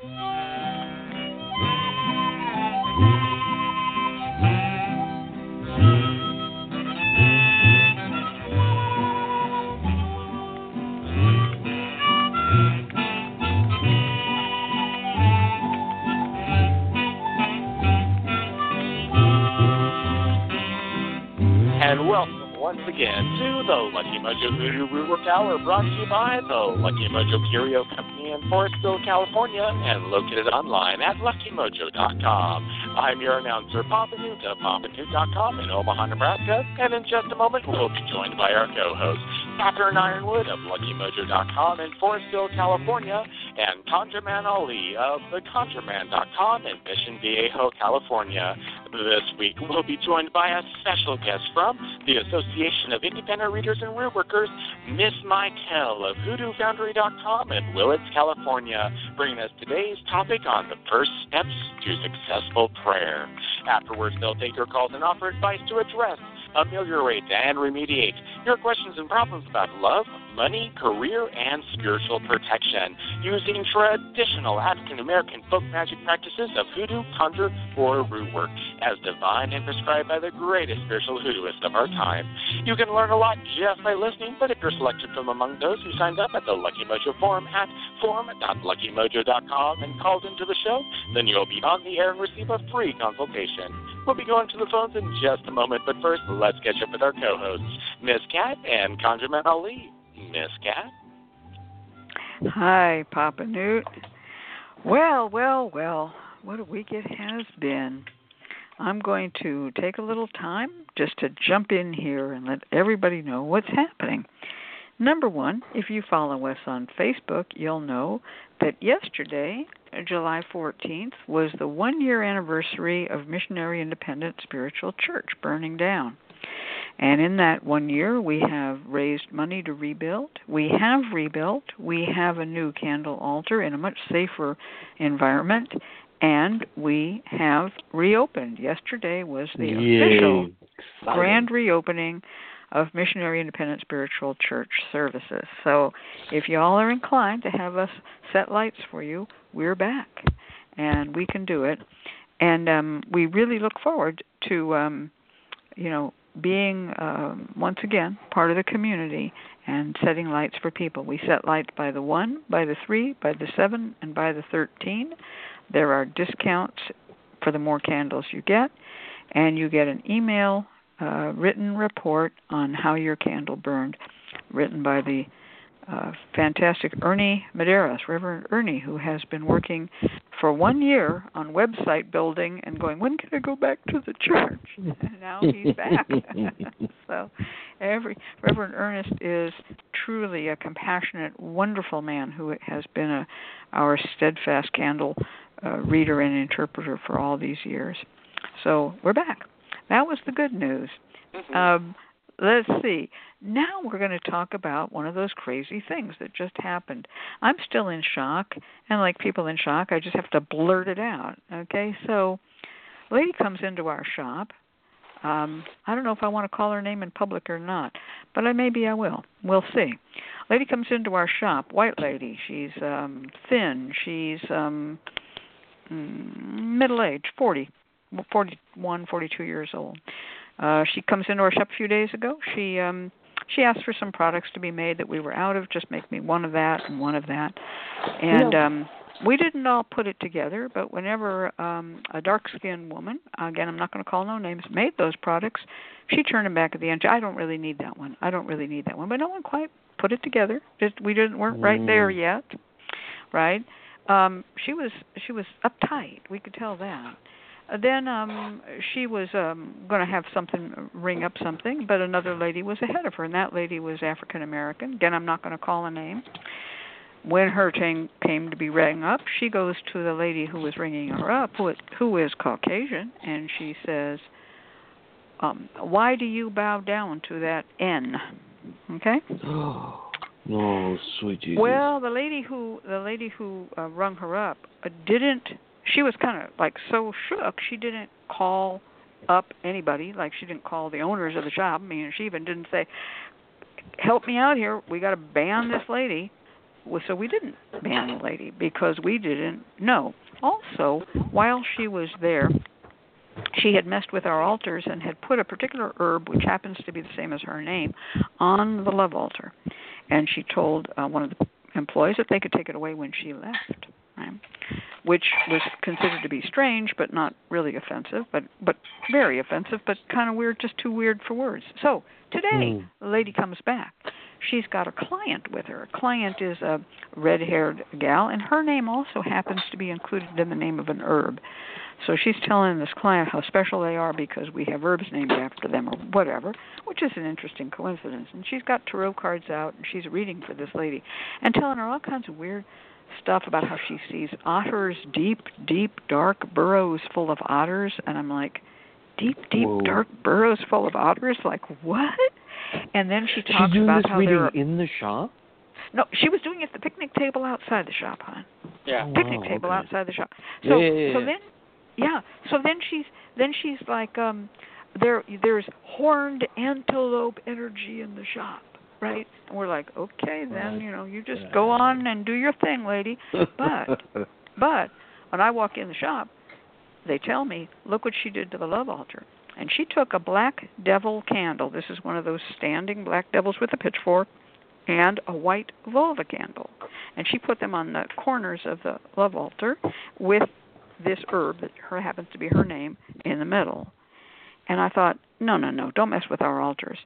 And welcome once again the Lucky Mojo Hoodoo Rootwork Hour, brought to you by the Lucky Mojo Curio Company in Forestville, California, and located online at luckymojo.com. I'm your announcer, Papa Newt PapaNewt.com in Omaha, Nebraska, and in just a moment we'll be joined by our co-host, Catherine Yronwode of LuckyMojo.com in Forestville, California, and ConjureMan Ali of TheConjureMan.com in Mission Viejo, California. This week we'll be joined by a special guest from the Association of Independent Readers and Rootworkers, Miss Michaele of HoodooFoundry.com in Willits, California, bringing us today's topic on the first steps to successful prayer. Afterwards, they'll take your calls and offer advice to address ameliorate, and remediate your questions and problems about love, money, career, and spiritual protection using traditional African American folk magic practices of hoodoo, conjure, or root work as divine and prescribed by the greatest spiritual hoodooist of our time. You can learn a lot just by listening, but if you're selected from among those who signed up at the Lucky Mojo forum at forum.luckymojo.com and called into the show, then you'll be on the air and receive a free consultation. We'll be going to the phones in just a moment, but first, let's catch up with our co-hosts, Miss Cat and ConjureMan Ali. Miss Cat. Hi, Papa Newt. Well, well, well, what a week it has been. I'm going to take a little time just to jump in here and let everybody know what's happening. Number one, if you follow us on Facebook, you'll know that yesterday, July 14th, was the one year anniversary of Missionary Independent Spiritual Church burning down. And in that one year, we have raised money to rebuild. We have rebuilt. We have a new candle altar in a much safer environment. And we have reopened. Yesterday was the Yay. official Exciting. grand reopening of Missionary Independent Spiritual Church services. So if y'all are inclined to have us set lights for you, we're back and we can do it. And um, we really look forward to, um, you know, being um, once again part of the community and setting lights for people. We set lights by the one, by the three, by the seven, and by the thirteen. There are discounts for the more candles you get, and you get an email uh, written report on how your candle burned, written by the uh, fantastic Ernie Medeiros, Reverend Ernie, who has been working for one year on website building and going, when can I go back to the church? And now he's back. so, every Reverend Ernest is truly a compassionate, wonderful man who has been a our steadfast candle uh, reader and interpreter for all these years. So we're back. That was the good news. Mm-hmm. Um, let's see. Now we're going to talk about one of those crazy things that just happened. I'm still in shock, and like people in shock, I just have to blurt it out. Okay, so lady comes into our shop. Um, I don't know if I want to call her name in public or not, but I, maybe I will. We'll see. Lady comes into our shop, white lady. She's um thin. She's um mm, middle age, 40, 41, 42 years old. Uh, she comes into our shop a few days ago. She um, she asked for some products to be made that we were out of. Just make me one of that and one of that. And um, we didn't all put it together, but whenever um, a dark-skinned woman, again, I'm not going to call no names, made those products, she turned them back at the end. I don't really need that one. I don't really need that one. But no one quite put it together. Just we didn't weren't right there yet, right? Um, she was she was uptight. We could tell that. Then um she was um going to have something ring up something but another lady was ahead of her and that lady was african american again i'm not going to call a name when her turn came to be rang up she goes to the lady who was ringing her up who is, who is caucasian and she says um why do you bow down to that n okay oh, sweet Jesus. well, the lady who the lady who uh, rung her up uh, didn't. She was kind of like so shook. She didn't call up anybody. Like she didn't call the owners of the shop. I mean, she even didn't say, "Help me out here. We got to ban this lady." so we didn't ban the lady because we didn't know. Also, while she was there, she had messed with our altars and had put a particular herb, which happens to be the same as her name, on the love altar. And she told uh, one of the employees that they could take it away when she left, right? Which was considered to be strange, but not really offensive, but but very offensive, but kind of weird, just too weird for words. So today, Hmm. the lady comes back. She's got a client with her. A client is a red-haired gal, and her name also happens to be included in the name of an herb. So she's telling this client how special they are because we have herbs named after them or whatever, which is an interesting coincidence. And she's got tarot cards out and she's reading for this lady and telling her all kinds of weird stuff about how she sees otters, deep, deep, dark burrows full of otters. And I'm like, deep, deep, Whoa. dark burrows full of otters? Like, what? And then she talks She's doing about this how reading there are, in the shop. no, she was doing it at the picnic table outside the shop, hon Yeah. Oh, picnic wow, table okay. outside the shop. Yeah, So yeah, yeah, so then yeah, so then she's then she's like um there there's horned antelope energy in the shop, right? And we're like, "Okay, then, Right. you know, you just go on and do your thing, lady." But but when I walk in the shop, they tell me, "Look what she did to the love altar." And she took a black devil candle. This is one of those standing black devils with a pitchfork and a white vulva candle. And she put them on the corners of the love altar with this herb that her happens to be her name in the middle. And I thought, no, no, no, don't mess with our altars.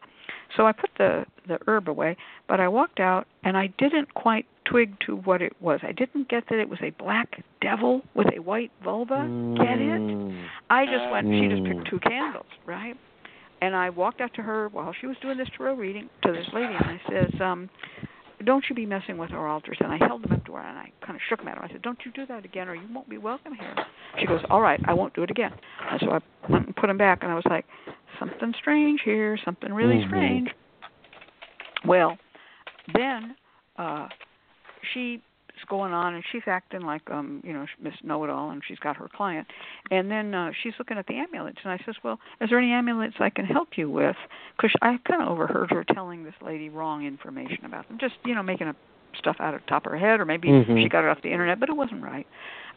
So I put the the herb away, but I walked out and I didn't quite twig to what it was. I didn't get that it was a black devil with a white vulva. Get it? Mm. I just went. She just Mm. picked two candles, right? And I walked out to her while she was doing this tarot reading to this lady, and I says, um, "Don't you be messing with our altars." And I held them up to her, and I kind of shook them at her. I said, "Don't you do that again, or you won't be welcome here." She goes, "All right, I won't do it again." And so I went and put them back, and I was like, "Something strange here. Something really Mhm. strange." Well, then uh she's going on and she's acting like um you know miss know it all and she's got her client. And then uh she's looking at the amulets and i says well is there any amulets i can help you with? Because i kind of overheard her telling this lady wrong information about them just you know making up stuff out of the top of her head or maybe Mhm. she got it off the internet but it wasn't right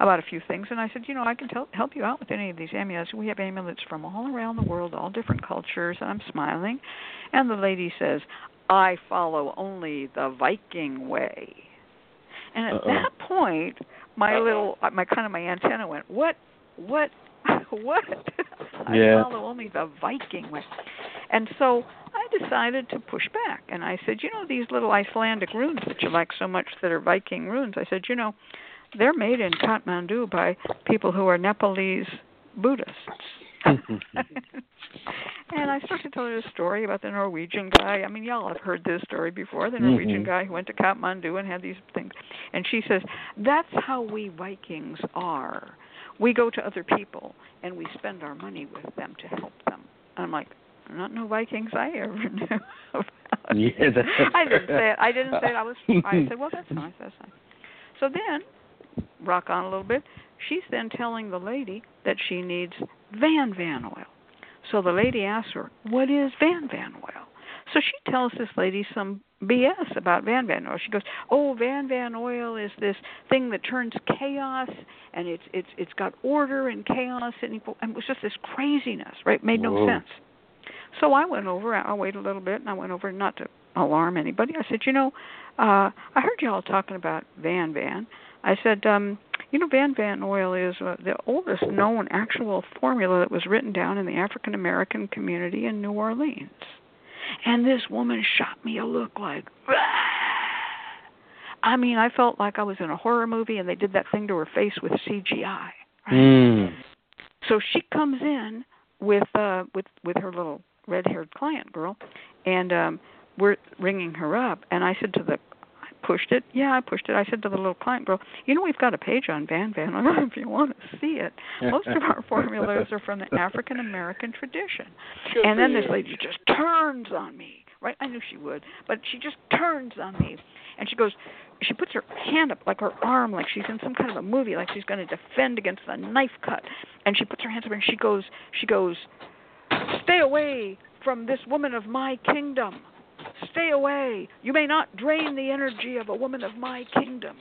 about a few things. And i said you know i can tell, help you out with any of these amulets we have amulets from all around the world all different cultures and i'm smiling. And the lady says i follow only the viking way and at Uh-oh. that point, my little, uh, my kind of my antenna went, what, what, what? I Yeah. follow only the Viking way. And so I decided to push back, and I said, you know, these little Icelandic runes that you like so much that are Viking runes. I said, you know, they're made in Kathmandu by people who are Nepalese Buddhists. and I started telling her a story about the Norwegian guy. I mean, y'all have heard this story before. The Norwegian Mhm. guy who went to Kathmandu and had these things. And she says, "That's how we Vikings are. We go to other people and we spend our money with them to help them." And I'm like, "Not no Vikings I ever knew." About. Yeah, that's I didn't say it. I didn't say it. I was. I said, "Well, that's nice. That's nice." So then, rock on a little bit. She's then telling the lady that she needs Van Van oil. So the lady asks her, "What is Van Van oil?" So she tells this lady some BS about Van Van oil. She goes, "Oh, Van Van oil is this thing that turns chaos, and it's it's it's got order and chaos and equal, and it was just this craziness, right? Made no Whoa. sense." So I went over. I waited a little bit, and I went over not to alarm anybody. I said, "You know, uh I heard y'all talking about Van Van." I said, um, you know, Van Van oil is uh, the oldest known actual formula that was written down in the African American community in New Orleans. And this woman shot me a look like, I mean, I felt like I was in a horror movie and they did that thing to her face with CGI. Right? Mm. So she comes in with uh with with her little red-haired client girl and um we're ringing her up and I said to the pushed it. Yeah, I pushed it. I said to the little client girl, "You know we've got a page on Van Van. I don't know if you want to see it. Most of our formulas are from the African American tradition." Good and then this lady just turns on me. Right? I knew she would, but she just turns on me, and she goes. She puts her hand up, like her arm, like she's in some kind of a movie, like she's going to defend against a knife cut. And she puts her hands up and she goes, she goes, "Stay away from this woman of my kingdom." Stay away. You may not drain the energy of a woman of my kingdom.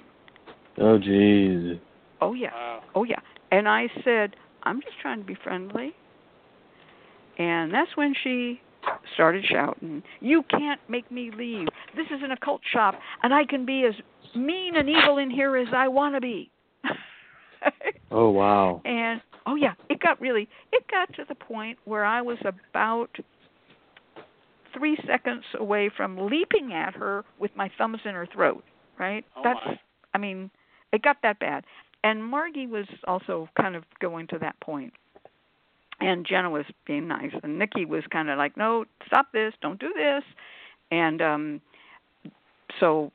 Oh, jeez. Oh, yeah. Wow. Oh, yeah. And I said, I'm just trying to be friendly. And that's when she started shouting, You can't make me leave. This is an occult shop, and I can be as mean and evil in here as I want to be. Oh, wow. and oh yeah, it got really it got to the point where I was about three seconds away from leaping at her with my thumbs in her throat. Right? Oh, That's my. I mean, it got that bad. And Margie was also kind of going to that point. And Jenna was being nice, and Nikki was kind of like, "No, stop this! Don't do this!" And um so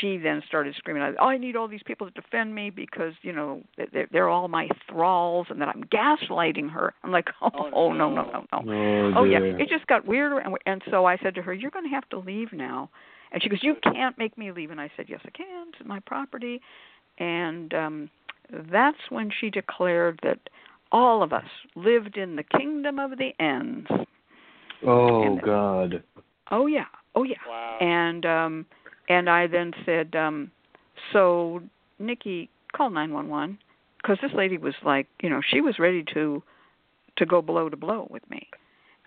she then started screaming, "Oh, I need all these people to defend me because you know they're, they're all my thralls, and that I'm gaslighting her." I'm like, "Oh, Oh, no, no, no. no, no!" Oh, Oh yeah, it just got weirder, and and so I said to her, "You're going to have to leave now." And she goes, "You can't make me leave." And I said, "Yes, I can. It's my property." And um that's when she declared that all of us lived in the kingdom of the ends. Oh, and- God. Oh yeah, oh yeah. Wow. And um and I then said, um so Nikki, call 911 because this lady was like, you know, she was ready to to go blow to blow with me.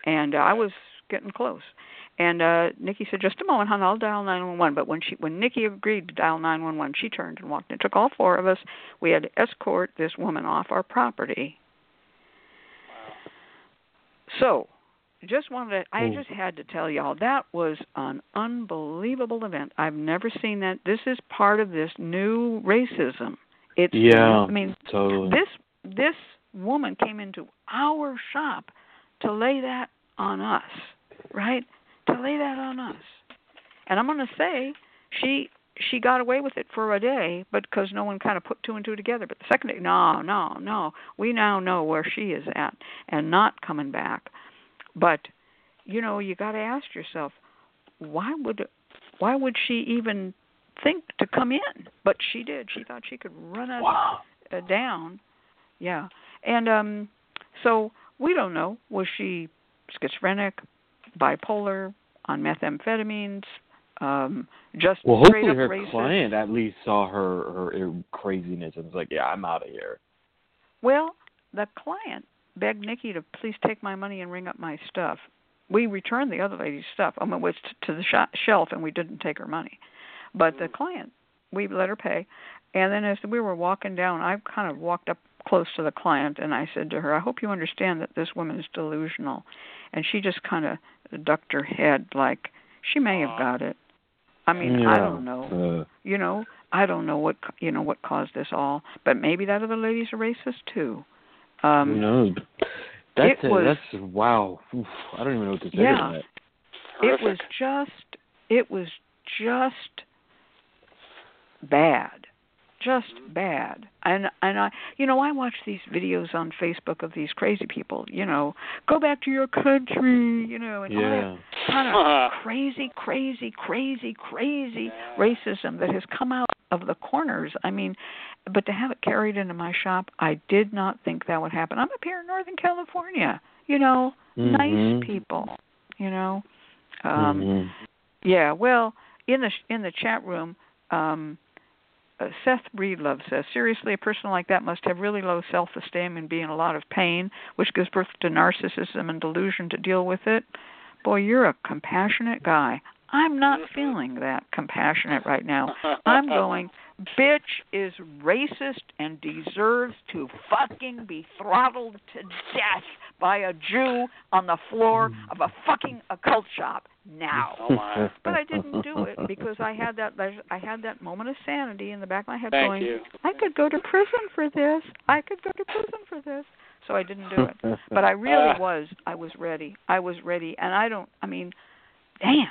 And uh, I was getting close. And uh Nikki said, "Just a moment, hon. I'll dial 911." But when she when Nikki agreed to dial 911, she turned and walked. It took all four of us. We had to escort this woman off our property. So, just wanted to, I just had to tell y'all that was an unbelievable event. I've never seen that. This is part of this new racism. It's Yeah. I mean, Totally. this this woman came into our shop to lay that on us, right? To lay that on us. And I'm going to say she she got away with it for a day, but because no one kind of put two and two together. But the second day, no, no, no. We now know where she is at and not coming back. But you know, you got to ask yourself, why would why would she even think to come in? But she did. She thought she could run us wow. uh, down. Yeah. And um so we don't know was she schizophrenic, bipolar, on methamphetamines, um just Well, hopefully her racist. client at least saw her her craziness and was like, "Yeah, I'm out of here." Well, the client begged Nikki to please take my money and ring up my stuff. We returned the other lady's stuff. I mean, it was t- to the sh- shelf, and we didn't take her money. But the client, we let her pay. And then as we were walking down, I kind of walked up close to the client, and I said to her, "I hope you understand that this woman is delusional." And she just kind of ducked her head, like she may have got it. I mean, yeah. I don't know Uh, you know i don't know what you know what caused this all but maybe that other lady's a racist too who um knows? That's it was- that's wow. Oof, I don't even know what to say Yeah. to that. it was just it was just bad just bad and and i you know i watch these videos on facebook of these crazy people you know go back to your country you know and all that kind of crazy, crazy, crazy, crazy racism that has come out of the corners. I mean, but to have it carried into my shop, I did not think that would happen. I'm up here in Northern California, you know, Mhm. nice people, you know. Um Mhm. yeah, well, in the in the chat room, um uh, Seth Breedlove says, seriously, a person like that must have really low self esteem and be in a lot of pain, which gives birth to narcissism and delusion to deal with it. Boy, you're a compassionate guy. I'm not feeling that compassionate right now. I'm going, bitch is racist and deserves to fucking be throttled to death by a Jew on the floor of a fucking occult shop now. Oh. But I didn't do it because I had that I had that moment of sanity in the back of my head Thank going, you. I could go to prison for this. I could go to prison for this. So I didn't do it. But I really Ah. was. I was ready. I was ready. And I don't I mean, damn.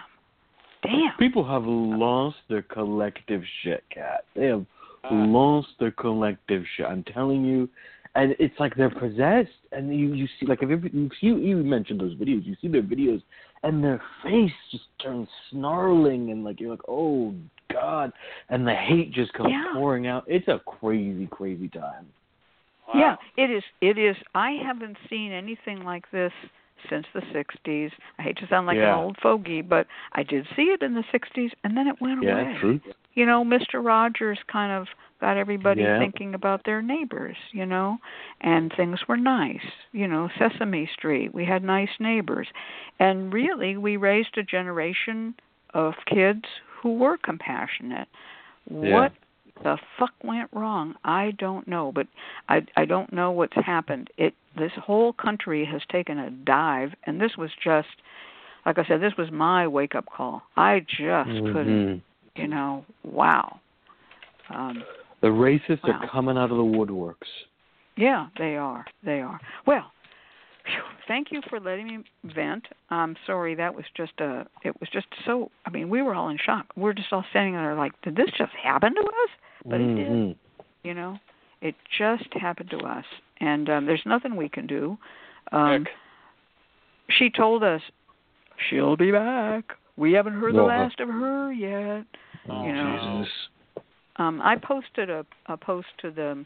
Damn. People have lost their collective shit, cat. They have Ah. lost their collective shit. I'm telling you, and it's like they're possessed. And you you see like if you you you mentioned those videos, you see their videos, and their face just turns snarling, and like you're like, oh god, and the hate just comes Yeah. pouring out. It's a crazy, crazy time. Wow. Yeah, it is. It is. I haven't seen anything like this since the 60s. I hate to sound like Yeah. an old fogey, but I did see it in the 60s and then it went yeah, away. truth. You know, Mr. Rogers kind of got everybody Yeah. thinking about their neighbors, you know, and things were nice. You know, Sesame Street, we had nice neighbors. And really, we raised a generation of kids who were compassionate. Yeah. What the fuck went wrong? I don't know, but I I don't know what's happened. It this whole country has taken a dive and this was just like I said this was my wake up call. I just couldn't, Mhm. you know, wow. Um The racists Wow. are coming out of the woodworks. yeah, they are. They are. Well, thank you for letting me vent. I'm sorry that was just a it was just so I mean, we were all in shock. We're just all standing there like, did this just happen to us? But it did. Mhm. you know it just happened to us and um there's nothing we can do um Nick. she told us she'll be back we haven't heard the No. last of her yet Oh, you know Jesus. um i posted a a post to the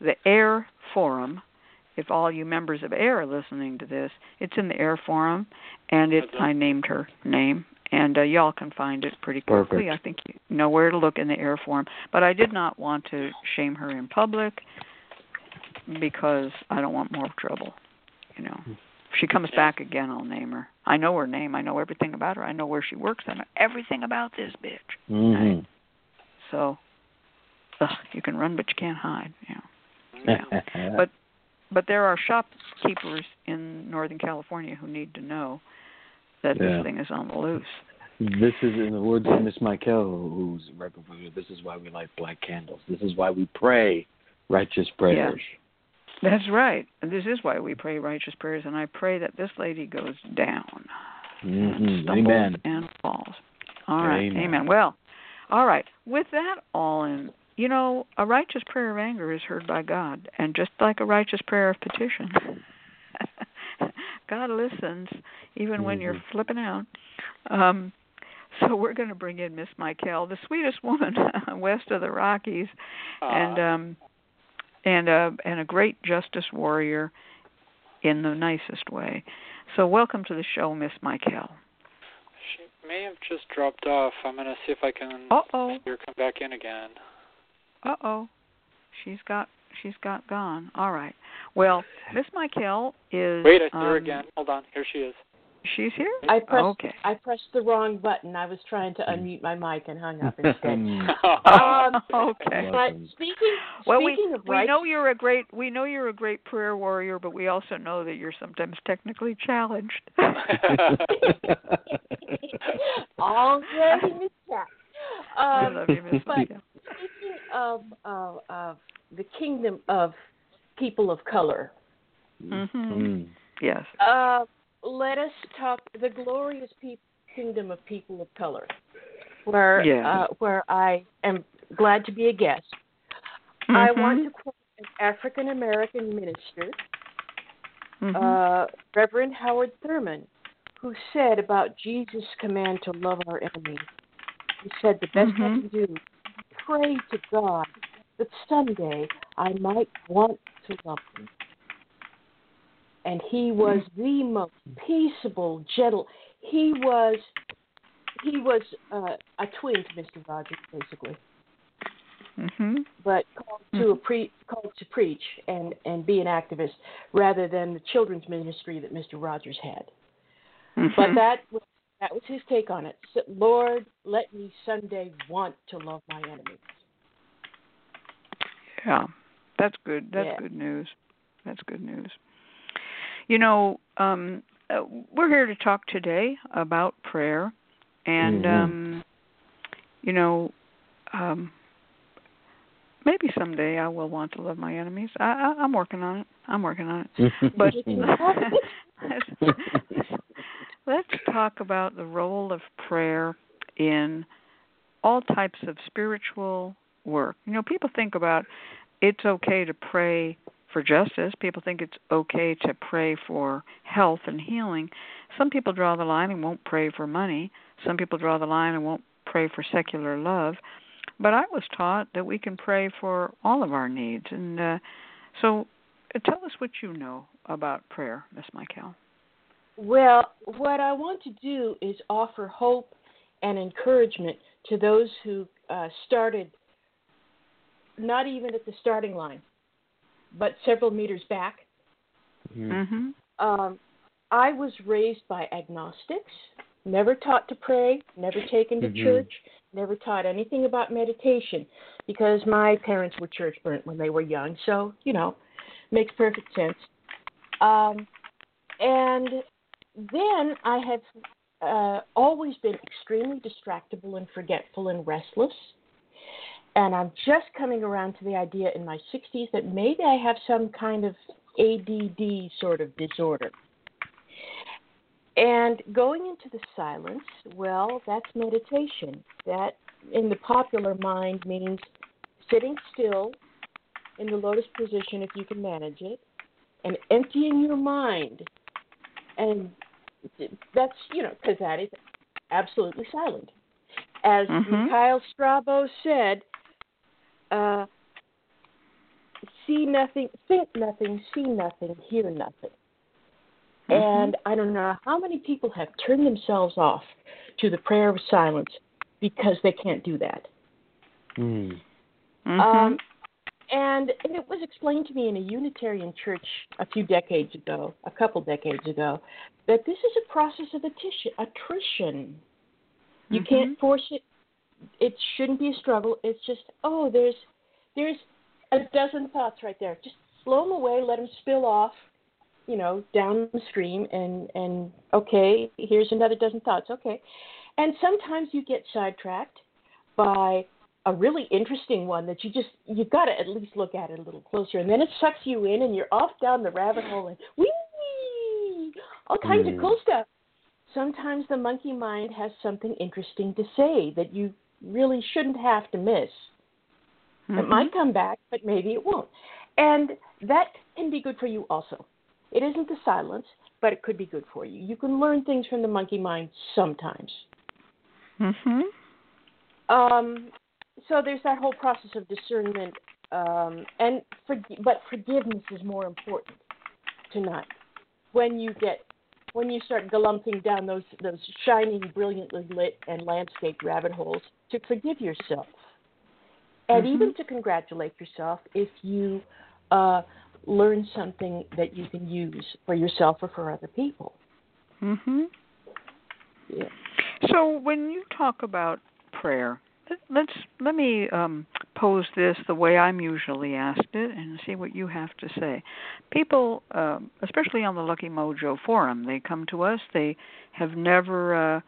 the AIRR forum if all you members of AIRR are listening to this it's in the AIRR forum and it i named her name and uh, y'all can find it pretty quickly. Perfect. I think you know where to look in the AIRR form. But I did not want to shame her in public because I don't want more trouble. You know, if she comes back again, I'll name her. I know her name. I know everything about her. I know where she works. I know everything about this bitch. Mhm. So, ugh, you can run, but you can't hide. You know. Mm-hmm. But- But there are shopkeepers in Northern California who need to know that Yeah. this thing is on the loose. This is, in the words of Miss Michaele, who's right before you, this is why we light black candles. This is why we pray righteous prayers. That's right. This is why we pray righteous prayers, and I pray that this lady goes down, Mhm. stumbles Amen. and falls. All right, Amen. Well, all right. With that all in, you know, a righteous prayer of anger is heard by God, and just like a righteous prayer of petition, God listens even when you're Mhm. flipping out. Um, so we're going to bring in Miss Michaele, the sweetest woman west of the Rockies, and Uh, um and uh and a great justice warrior in the nicest way. So welcome to the show, Miss Michaele. she may have just dropped off. I'm gonna see if I can Uh oh, see her come back in again. uh oh. She's got she's got gone. All right. Well, Miss Michaele is Wait, I see her um, again. Hold on, here she is. She's here? I pressed Okay. I pressed the wrong button. I was trying to unmute my mic and hung up instead. Um, okay. but speaking Well, we speaking of we right, know you're a great we know you're a great prayer warrior, but we also know that you're sometimes technically challenged. already missed that. I Um, love you, Miss but- speaking of of of the kingdom of people of color, Mhm. Mm. Yes. uh, let us talk the glorious pe- kingdom of people of color, where Yes. uh, where I am glad to be a guest. I Mhm. want to quote an African American minister, Mhm. uh, Reverend Howard Thurman, who said about Jesus' command to love our enemies. He said, The best I Mhm. can do pray to God that someday I might want to love him. And he was the most peaceable, gentle. He was he was uh, a twin to Mr. Rogers, basically, Mhm. but called to a pre called to preach and and be an activist rather than the children's ministry that Mr. Rogers had. But Mhm. that was that was his take on it. So, Lord, let me someday want to love my enemies. Yeah, that's good. That's Yeah. good news. That's good news. You know, um, uh, we're here to talk today about prayer, and Mhm. um, you know, um, maybe someday I will want to love my enemies. I, I, I'm working on it. I'm working on it. But let's, let's talk about the role of prayer in all types of spiritual work. You know, people think about it's okay to pray for justice. People think it's okay to pray for health and healing. Some people draw the line and won't pray for money. Some people draw the line and won't pray for secular love. But I was taught that we can pray for all of our needs. And uh, so uh, tell us what you know about prayer, Miss Michaele. Well, what I want to do is offer hope and encouragement to those who uh, started not even at the starting line, but several meters back. Mm-hmm. Um, I was raised by agnostics, never taught to pray, never taken to Mhm. church, never taught anything about meditation because my parents were church burnt when they were young. So, you know, makes perfect sense. Um, and then I have uh, always been extremely distractible and forgetful and restless. And I'm just coming around to the idea in my 60s that maybe I have some kind of ADD sort of disorder. And going into the silence, well, that's meditation. That, in the popular mind, means sitting still in the lotus position if you can manage it, and emptying your mind. And that's, you know, because that is absolutely silent. As Mhm. Mikhail Strabo said, uh, see nothing, think nothing, see nothing, hear nothing. And I don't know how many people have turned themselves off to the prayer of silence because they can't do that. Mm. Mhm. Um, and, and it was explained to me in a Unitarian church a few decades ago, a couple decades ago, that this is a process of attrition. attrition. You Mhm. can't force it. It shouldn't be a struggle. It's just, oh, there's there's a dozen thoughts right there. Just blow them away, let them spill off, you know, down the stream, and and okay, here's another dozen thoughts. Okay, and sometimes you get sidetracked by a really interesting one that you just you've got to at least look at it a little closer, and then it sucks you in, and you're off down the rabbit hole, and wee, all kinds Mm. of cool stuff. Sometimes the monkey mind has something interesting to say that you really shouldn't have to miss. It Mhm. might come back, but maybe it won't. And that can be good for you also. It isn't the silence, but it could be good for you. You can learn things from the monkey mind sometimes. Mm-hmm. Um, so there's that whole process of discernment, um, and for, but forgiveness is more important tonight. When you get when you start glumping down those those shining, brilliantly lit and landscaped rabbit holes, to forgive yourself, and Mhm. even to congratulate yourself if you uh, learn something that you can use for yourself or for other people. Mhm. Yeah. So when you talk about prayer, let- let's let me um, pose this the way I'm usually asked it, and see what you have to say. People, um, especially on the Lucky Mojo forum, they come to us. They have never uh,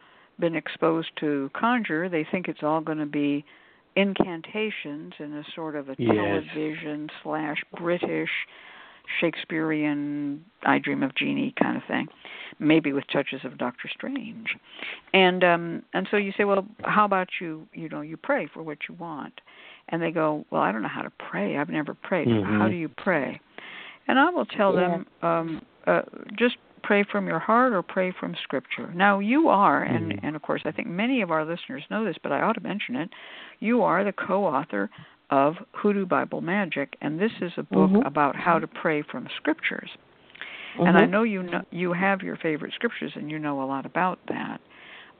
been exposed to conjure. They think it's all going to be incantations in a sort of a Yes. television slash British Shakespearean I Dream of Jeannie kind of thing, maybe with touches of Doctor Strange. And um and so you say, well, how about you? You know, you pray for what you want, and they go, well, I don't know how to pray. I've never prayed. Mhm. How do you pray? And I will tell them, um, uh, just pray from your heart or pray from Scripture. Now you are, and Mhm. and of course I think many of our listeners know this, but I ought to mention it. You are the co-author of Hoodoo Bible Magic, and this is a book Mhm. about how to pray from scriptures. And I Mhm. know you know you have your favorite scriptures, and you know a lot about that.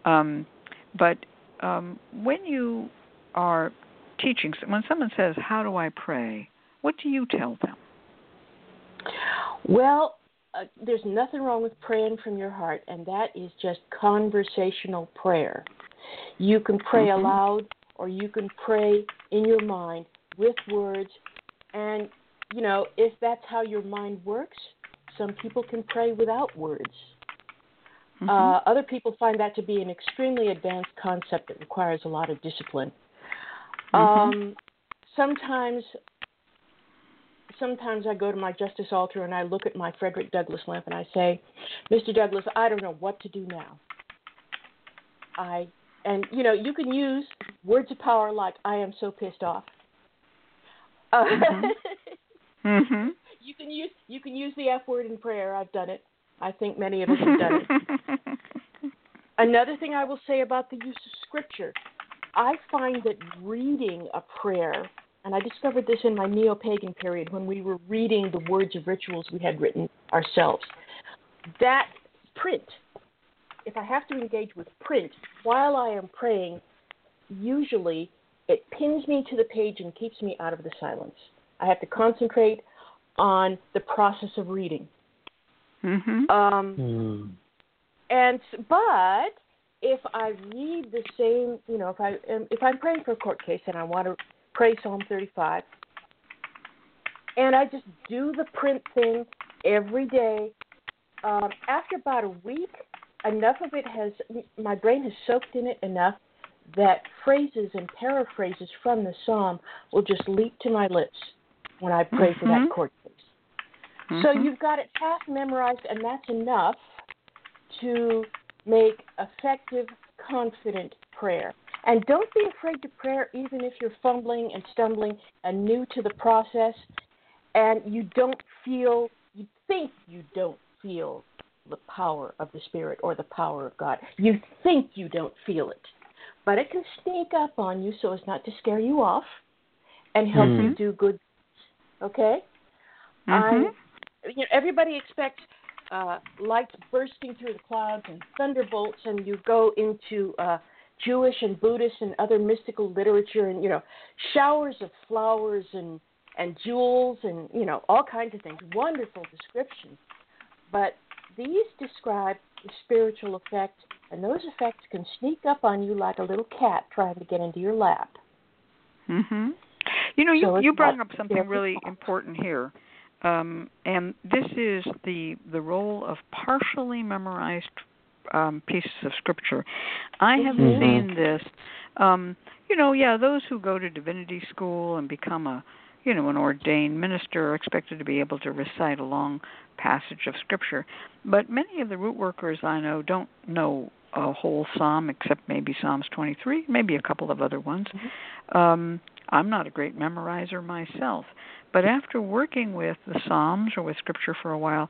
Um, but um, when you are teaching, when someone says, "How do I pray?" What do you tell them? Well, uh, there's nothing wrong with praying from your heart, and that is just conversational prayer. You can pray Mhm. aloud, or you can pray in your mind with words. And, you know, if that's how your mind works, some people can pray without words. Mhm. Uh, other people find that to be an extremely advanced concept that requires a lot of discipline. Mhm. Um, sometimes, sometimes I go to my justice altar and I look at my Frederick Douglass lamp and I say, "Mr. Douglass, I don't know what to do now." I and you know you can use words of power like "I am so pissed off." Uh, Mhm. Mhm. you can use you can use the F word in prayer. I've done it. I think many of us have done it. Another thing I will say about the use of scripture, I find that reading a prayer, and I discovered this in my neo pagan period when we were reading the words of rituals we had written ourselves, that print, if I have to engage with print while I am praying, usually it pins me to the page and keeps me out of the silence. I have to concentrate on the process of reading. Mhm. Um, Mm. and but if I read the same, you know, if I am, if I'm praying for a court case and I want to pray Psalm 35, and I just do the print thing every day, um, after about a week, enough of it has my brain has soaked in it enough that phrases and paraphrases from the psalm will just leap to my lips when I pray for that Mhm. court case. So Mhm. you've got it half memorized, and that's enough to make effective, confident prayer. And don't be afraid to pray, even if you're fumbling and stumbling and new to the process, and you don't feel, you think you don't feel the power of the Spirit or the power of God. You think you don't feel it, but it can sneak up on you so as not to scare you off and help you Mhm. do good. Okay. Mhm. I, you know, everybody expects uh, lights bursting through the clouds and thunderbolts, and you go into uh, Jewish and Buddhist and other mystical literature, and you know, showers of flowers and and jewels and you know all kinds of things. Wonderful descriptions, but these describe the spiritual effect, and those effects can sneak up on you like a little cat trying to get into your lap. Mhm. You know, you So you brought up something really important here, um, and this is the the role of partially memorized um, pieces of scripture. I have Mhm. seen this. Um, you know, yeah, those who go to divinity school and become a you know an ordained minister are expected to be able to recite a long passage of scripture, but many of the root workers I know don't know a whole psalm except maybe Psalms 23, maybe a couple of other ones. Um, I'm not a great memorizer myself, but after working with the Psalms or with Scripture for a while,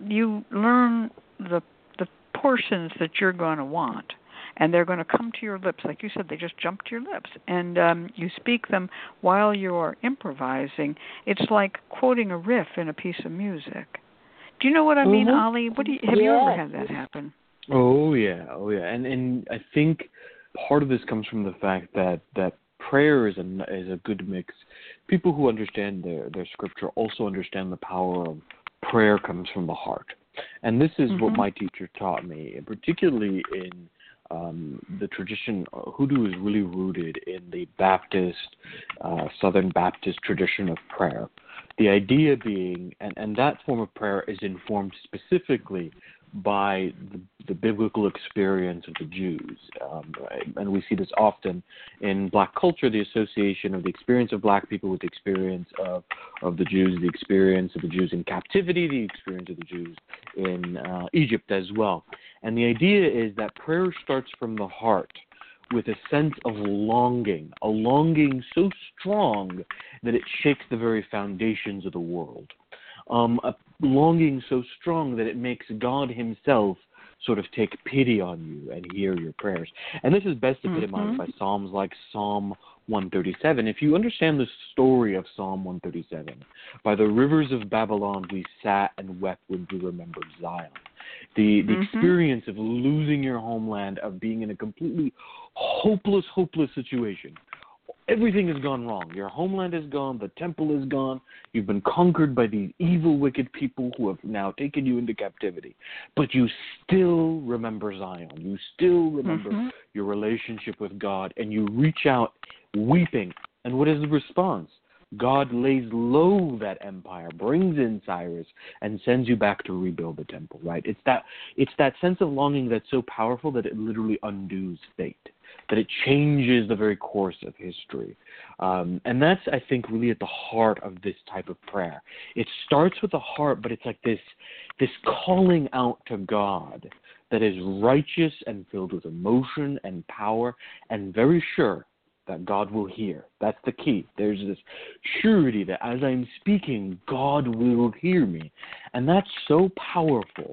you learn the the portions that you're going to want, and they're going to come to your lips, like you said. They just jump to your lips, and um, you speak them while you're improvising. It's like quoting a riff in a piece of music. Do you know what I mean, Mhm. Ali? What do you, have you ever had that happen? Oh yeah, oh yeah, and and I think part of this comes from the fact that that prayer is a is a good mix. People who understand their their scripture also understand the power of prayer comes from the heart, and this is what Mhm. my teacher taught me, and particularly in um, the tradition. uh, Hoodoo is really rooted in the Baptist, uh, Southern Baptist tradition of prayer. The idea being, and, and that form of prayer is informed specifically by the, the biblical experience of the Jews. Um, and we see this often in black culture the association of the experience of black people with the experience of, of the Jews, the experience of the Jews in captivity, the experience of the Jews in uh, Egypt as well. And the idea is that prayer starts from the heart with a sense of longing, a longing so strong that it shakes the very foundations of the world. Um, a longing so strong that it makes God Himself sort of take pity on you and hear your prayers. And this is best epitomized Mhm. by Psalms like Psalm 137. If you understand the story of Psalm 137, by the rivers of Babylon we sat and wept when we remembered Zion. The the Mhm. experience of losing your homeland, of being in a completely hopeless, hopeless situation. Everything has gone wrong. Your homeland is gone. The temple is gone. You've been conquered by these evil, wicked people who have now taken you into captivity. But you still remember Zion. You still remember Mhm. your relationship with God, and you reach out weeping. And what is the response? God lays low that empire, brings in Cyrus, and sends you back to rebuild the temple. Right? It's that it's that sense of longing that's so powerful that it literally undoes fate, that it changes the very course of history. Um, and that's, I think, really at the heart of this type of prayer. It starts with the heart, but it's like this this calling out to God that is righteous and filled with emotion and power and very sure that God will hear. That's the key. There's this surety that as I'm speaking, God will hear me. And that's so powerful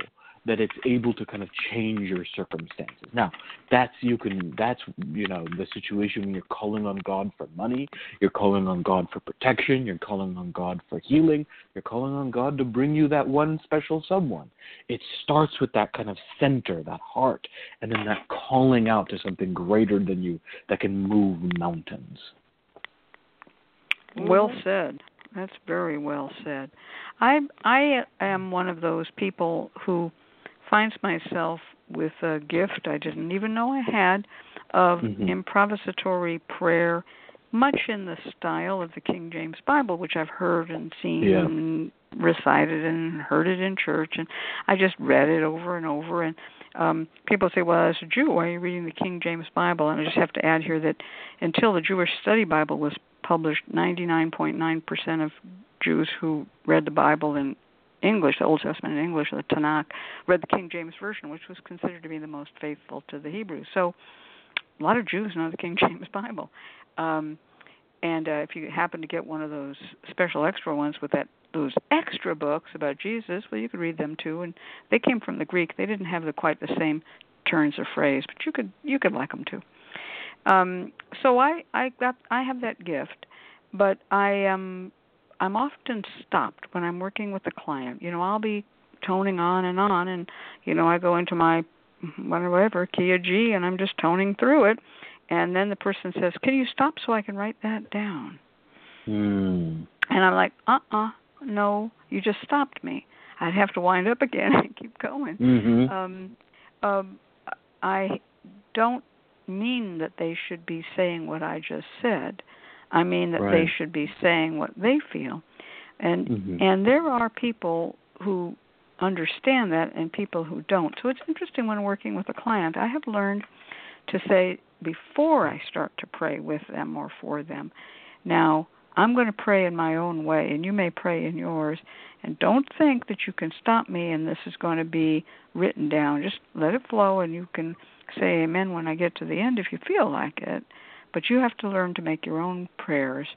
that it's able to kind of change your circumstances. Now, that's you can that's you know the situation when you're calling on God for money, you're calling on God for protection, you're calling on God for healing, you're calling on God to bring you that one special someone. It starts with that kind of center, that heart, and then that calling out to something greater than you that can move mountains. Well mm-hmm. said. That's very well said. I I am one of those people who finds myself with a gift I didn't even know I had of Mhm. improvisatory prayer, much in the style of the King James Bible, which I've heard and seen Yeah. and recited and heard it in church, and I just read it over and over. And um people say, "Well, as a Jew, why are you reading the King James Bible?" And I just have to add here that until the Jewish Study Bible was published, 99.9% of Jews who read the Bible in English, the Old Testament in English, the Tanakh, read the King James Version, which was considered to be the most faithful to the Hebrew. So a lot of Jews know the King James Bible. Um, and uh, if you happen to get one of those special extra ones with that those extra books about Jesus, well, you could read them too. And they came from the Greek. They didn't have the quite the same turns of phrase, but you could you could like them too. Um, so I I got I have that gift, but I am I'm often stopped when I'm working with a client. You know, I'll be toning on and on, and you know I go into my whatever key of G, and I'm just toning through it, and then the person says, "Can you stop so I can write that down?" Hmm. And I'm like, "Uh-uh, no, you just stopped me. I'd have to wind up again and keep going." Mhm. um, um, I don't mean that they should be saying what I just said. I mean that they should be saying what they feel, and Mhm. and there are people who understand that and people who don't. So it's interesting when working with a client. I have learned to say before I start to pray with them or for them. Now, I'm going to pray in my own way, and you may pray in yours. And don't think that you can stop me and this is going to be written down. Just let it flow, and you can say amen when I get to the end if you feel like it. But you have to learn to make your own prayers.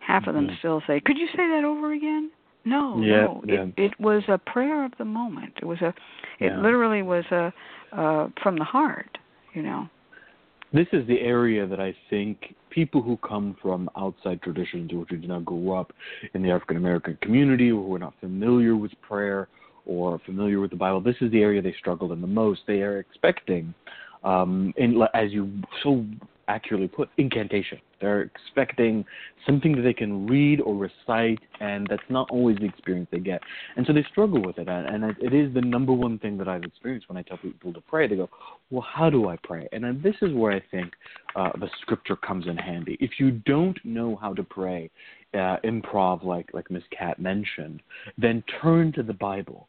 Half of them Mhm. still say, "Could you say that over again?" No, Yeah, no. yeah. It it was a prayer of the moment. It was a it Yeah. literally was a uh from the heart, you know. this is the area that I think people who come from outside traditions or who do not grow up in the African American community or who are not familiar with prayer or familiar with the Bible, this is the area they struggle in the most. They are expecting, um, in, as you so accurately put, incantation. They're expecting something that they can read or recite, and that's not always the experience they get. And so they struggle with it. And it is the number one thing that I've experienced when I tell people to pray. They go, well, how do I pray? And this is where I think uh, the scripture comes in handy. If you don't know how to pray, uh, improv, like like Miss Cat mentioned, then turn to the Bible.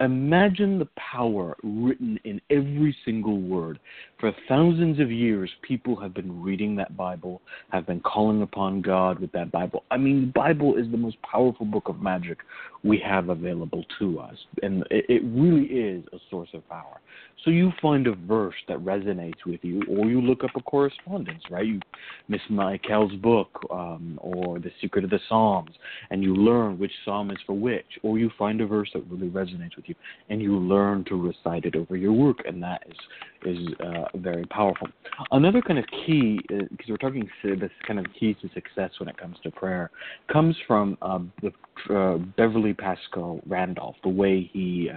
Imagine the power written in every single word. For thousands of years, people have been reading that Bible, have been calling upon God with that Bible. I mean, the Bible is the most powerful book of magic we have available to us, and it, really is a source of power. So you find a verse that resonates with you, or you look up a correspondence, right? You Miss Michaele's book, um, or The Secret of the Psalms, and you learn which psalm is for which, or you find a verse that really resonates with you, and you learn to recite it over your work, and that is is uh, very powerful. Another kind of key, because we're talking this kind of keys to success when it comes to prayer, comes from uh, the uh, Beverly Paschal Randolph, the way he.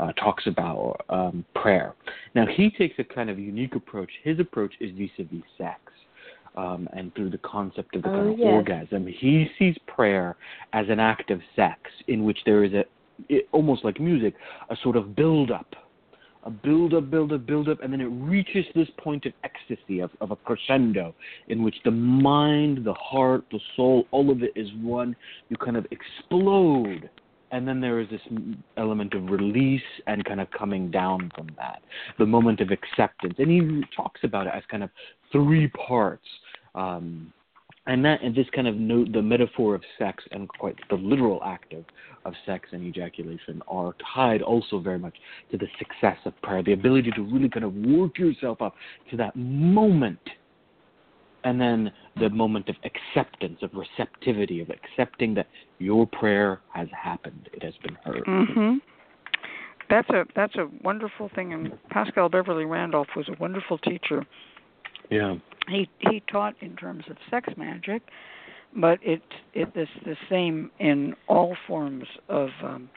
Uh, talks about um, prayer. Now, he takes a kind of unique approach. His approach is vis a vis sex. Um, and through the concept of the Oh, kind of yes. orgasm, he sees prayer as an act of sex in which there is a, it, almost like music, a sort of build up, a build up, build up, build up, and then it reaches this point of ecstasy, of, of a crescendo, in which the mind, the heart, the soul, all of it is one. You kind of explode and then there is this element of release and kind of coming down from that. The moment of acceptance. And he talks about it as kind of three parts. Um, and that and this kind of note the metaphor of sex and quite the literal act of, of sex and ejaculation are tied also very much to the success of prayer. The ability to really kind of work yourself up to that moment and then the moment of acceptance, of receptivity, of accepting that your prayer has happened, it has been heard. Mhm. that's a that's a wonderful thing. And Paschal Beverly Randolph was a wonderful teacher. Yeah. He he taught in terms of sex magic, but it it is the same in all forms of um,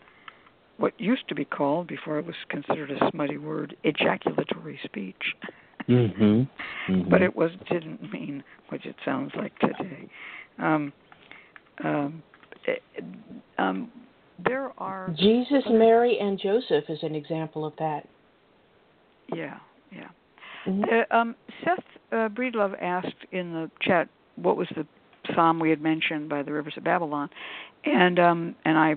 what used to be called before it was considered a smutty word ejaculatory speech. Mhm. Mhm. but it was didn't mean what it sounds like today. Um, um, it, um, there are Jesus, Mary, and Joseph is an example of that. yeah yeah. Mhm. Uh, um, Seth uh, Breedlove asked in the chat what was the psalm we had mentioned by the rivers of Babylon, and um, and I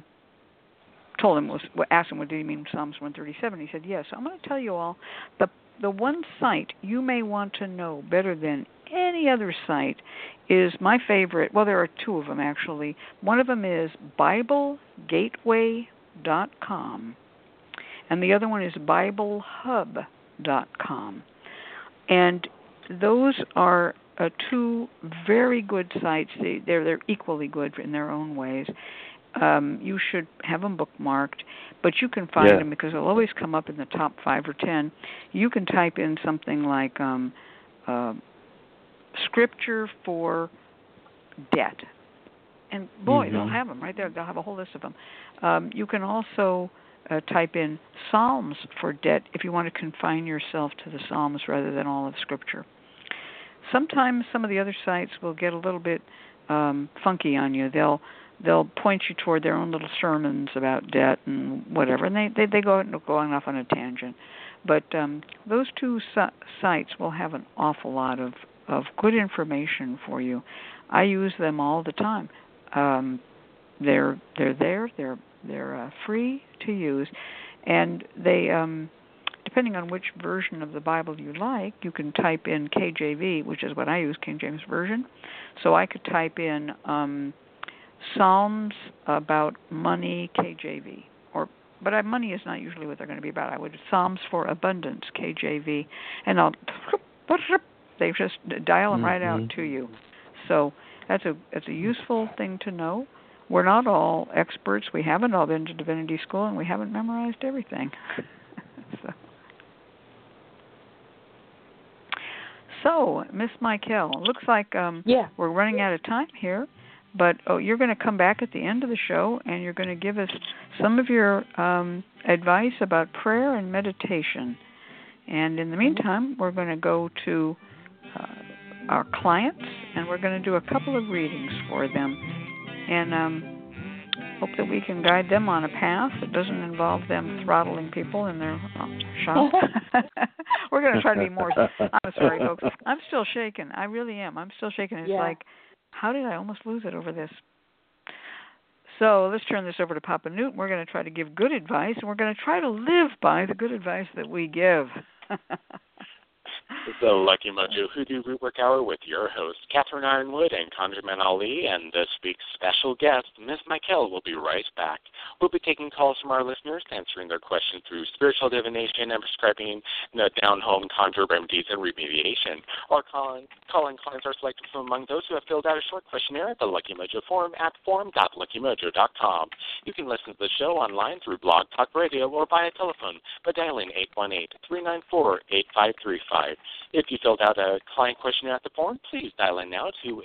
told him was asked him what did he mean Psalms 137. He said yes. I'm going to tell you all the the one site you may want to know better than any other site is my favorite. Well, there are two of them actually. One of them is BibleGateway.com, and the other one is BibleHub.com. And those are uh, two very good sites. They, they're they're equally good in their own ways. Um, you should have them bookmarked, but you can find Yeah. them because they'll always come up in the top five or ten. You can type in something like um, uh, scripture for debt, and boy, they'll Mhm. have them right there. They'll have a whole list of them. Um, you can also uh, type in Psalms for debt if you want to confine yourself to the Psalms rather than all of Scripture. Sometimes some of the other sites will get a little bit um, funky on you. They'll they'll point you toward their own little sermons about debt and whatever, and they they, they go going off on a tangent. But um, those two si- sites will have an awful lot of of good information for you. I use them all the time. Um, they're they're there. They're they're uh, free to use, and they um, depending on which version of the Bible you like, you can type in KJV, which is what I use, King James Version. So I could type in um, Psalms about money KJV, or but I, money is not usually what they're going to be about. I would Psalms for abundance KJV, and I'll they just dial them right out Mhm. to you. So that's a that's a useful thing to know. We're not all experts. We haven't all been to divinity school, and we haven't memorized everything. so. So, Miss Michaele, looks like um, Yeah. we're running out of time here, but oh, you're going to come back at the end of the show and you're going to give us some of your um, advice about prayer and meditation. And in the meantime, we're going to go to uh, our clients and we're going to do a couple of readings for them and um, hope that we can guide them on a path that doesn't involve them throttling people in their uh, shop. we're going to try to be more. I'm sorry, folks. I'm still shaking. I really am. I'm still shaking. It's Yeah. like, how did I almost lose it over this? So let's turn this over to Papa Newt. We're going to try to give good advice, and we're going to try to live by the good advice that we give. The Lucky Mojo Hoodoo Rootwork Hour with your host, Catherine Yronwode and ConjureMan Ali, and this week's special guest, Miss Michaele, will be right back. We'll be taking calls from our listeners, answering their questions through spiritual divination and prescribing the down-home conjure remedies and remediation. Our calling, calling clients are selected from among those who have filled out a short questionnaire at the Lucky Mojo forum at forum.luckymojo.com. You can listen to the show online through Blog Talk Radio or via telephone by dialing 818-394-8535. If you filled out a client questionnaire at the forum, please dial in now to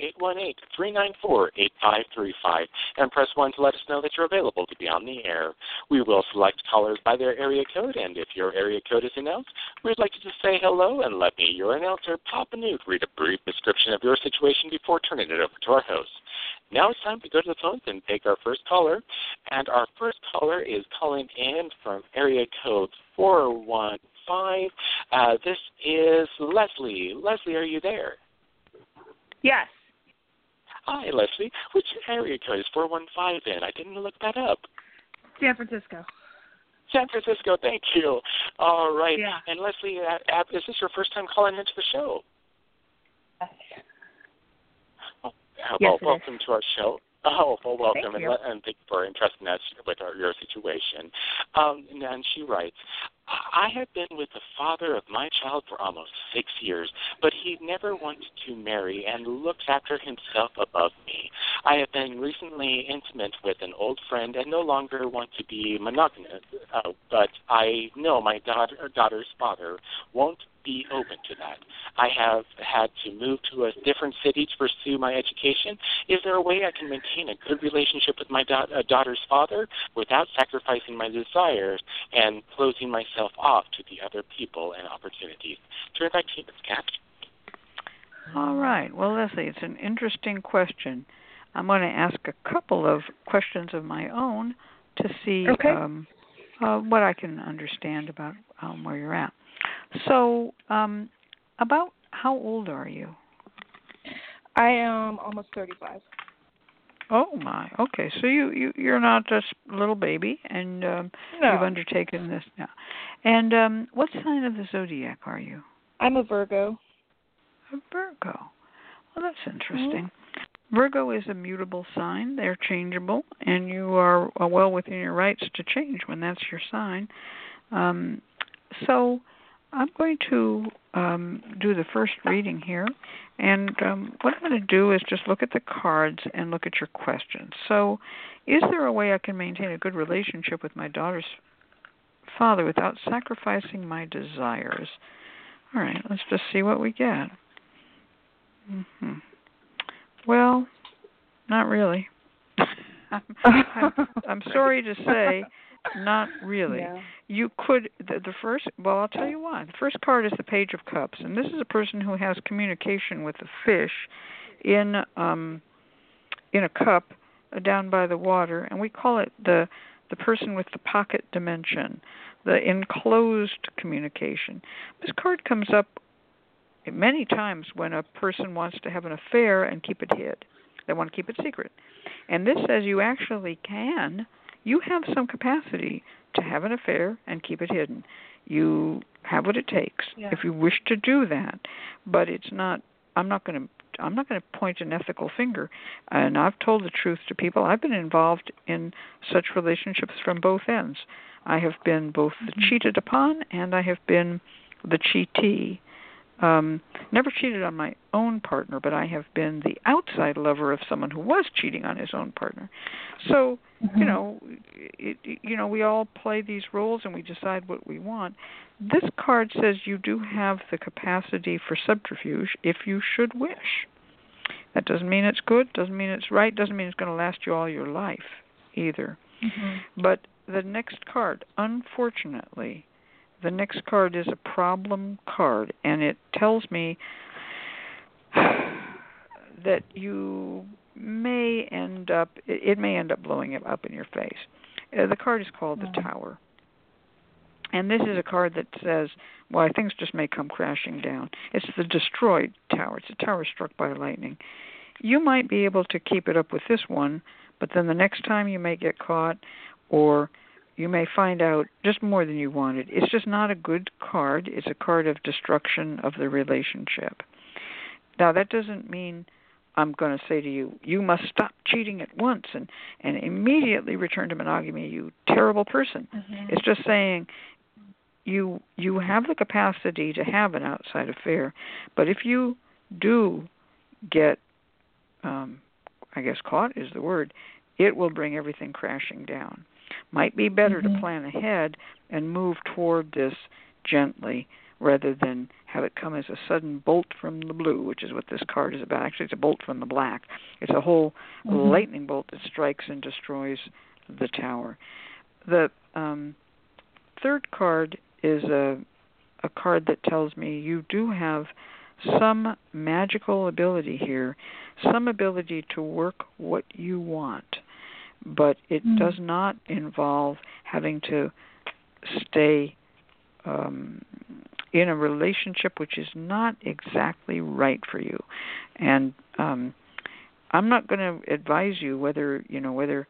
818-394-8535 and press 1 to let us know that you're available to be on the air. We will select callers by their area code, and if your area code is announced, we'd like you to say hello and let me, your announcer, pop Papa Newt, read a brief description of your situation before turning it over to our host. Now it's time to go to the phones and take our first caller. And our first caller is calling in from area code 415. Uh, this is Leslie. Leslie, are you there? Yes. Hi, Leslie. Which area code is 415 in? I didn't look that up. San Francisco. San Francisco, thank you. All right. Yeah. And Leslie, uh, uh, is this your first time calling into the show? Oh, uh, Yes, well, it is. welcome to our show. Oh, well, welcome, Thank and, let- and thank you for entrusting us with our, your situation. Um, and, and she writes, I have been with the father of my child for almost six years, but he never wanted to marry and looks after himself above me. I have been recently intimate with an old friend and no longer want to be monogamous, Uh, but I know my daughter, daughter's father won't be open to that. I have had to move to a different city to pursue my education. Is there a way I can maintain a good relationship with my da- uh, daughter's father without sacrificing my desires and closing myself off to the other people and opportunities? Turn it back to you, Ms. Cat. All right. Well, Leslie, it's an interesting question. I'm going to ask a couple of questions of my own to see Okay. um, uh, what I can understand about um, where you're at. So, um, about how old are you? I am almost 35. Oh my. Okay. So you you you're not a s- little baby, and um, No. you've undertaken this now. And um, what sign of the zodiac are you? I'm a Virgo. A Virgo. Well, that's interesting. Virgo is a mutable sign. They're changeable, and you are uh, well within your rights to change when that's your sign. Um, so, I'm going to um, do the first reading here, and um, what I'm going to do is just look at the cards and look at your questions. So, is there a way I can maintain a good relationship with my daughter's father without sacrificing my desires? All right, let's just see what we get. hmm Well, not really. I'm, I'm, I'm sorry to say, not really. Yeah. You could the, the first. Well, I'll tell you why. The first card is the Page of Cups, and this is a person who has communication with the fish in um in a cup uh, down by the water, and we call it the the person with the pocket dimension, the enclosed communication. This card comes up many times when a person wants to have an affair and keep it hid. They want to keep it secret. And this says you actually can, you have some capacity to have an affair and keep it hidden. You have what it takes Yeah. if you wish to do that. But it's not I'm not going to I'm not going to point an ethical finger. And I've told the truth to people. I've been involved in such relationships from both ends. I have been both the mm-hmm. cheated upon and I have been the cheatee. Um, never cheated on my own partner, but I have been the outside lover of someone who was cheating on his own partner. So, you know, it, you know, we all play these roles and we decide what we want. This card says you do have the capacity for subterfuge if you should wish. That doesn't mean it's good, doesn't mean it's right, doesn't mean it's going to last you all your life either. But the next card, unfortunately, the next card is a problem card, and it tells me that you may end up, it may end up blowing it up in your face. Uh, the card is called the Tower. And this is a card that says, well, things just may come crashing down. It's the destroyed tower. It's a tower struck by lightning. You might be able to keep it up with this one, but then the next time you may get caught, or you may find out just more than you wanted. It's just not a good card. It's a card of destruction of the relationship. Now, that doesn't mean I'm going to say to you, you must stop cheating at once and, and immediately return to monogamy, you terrible person. It's just saying you you have the capacity to have an outside affair, but if you do get um I guess caught is the word, it will bring everything crashing down. Might be better to plan ahead and move toward this gently rather than have it come as a sudden bolt from the blue, which is what this card is about. Actually, it's a bolt from the black. It's a whole lightning bolt that strikes and destroys the tower. The um, third card is a a card that tells me you do have some magical ability here, some ability to work what you want, but it does not involve having to stay um, in a relationship which is not exactly right for you. And um, I'm not going to advise you whether you know whether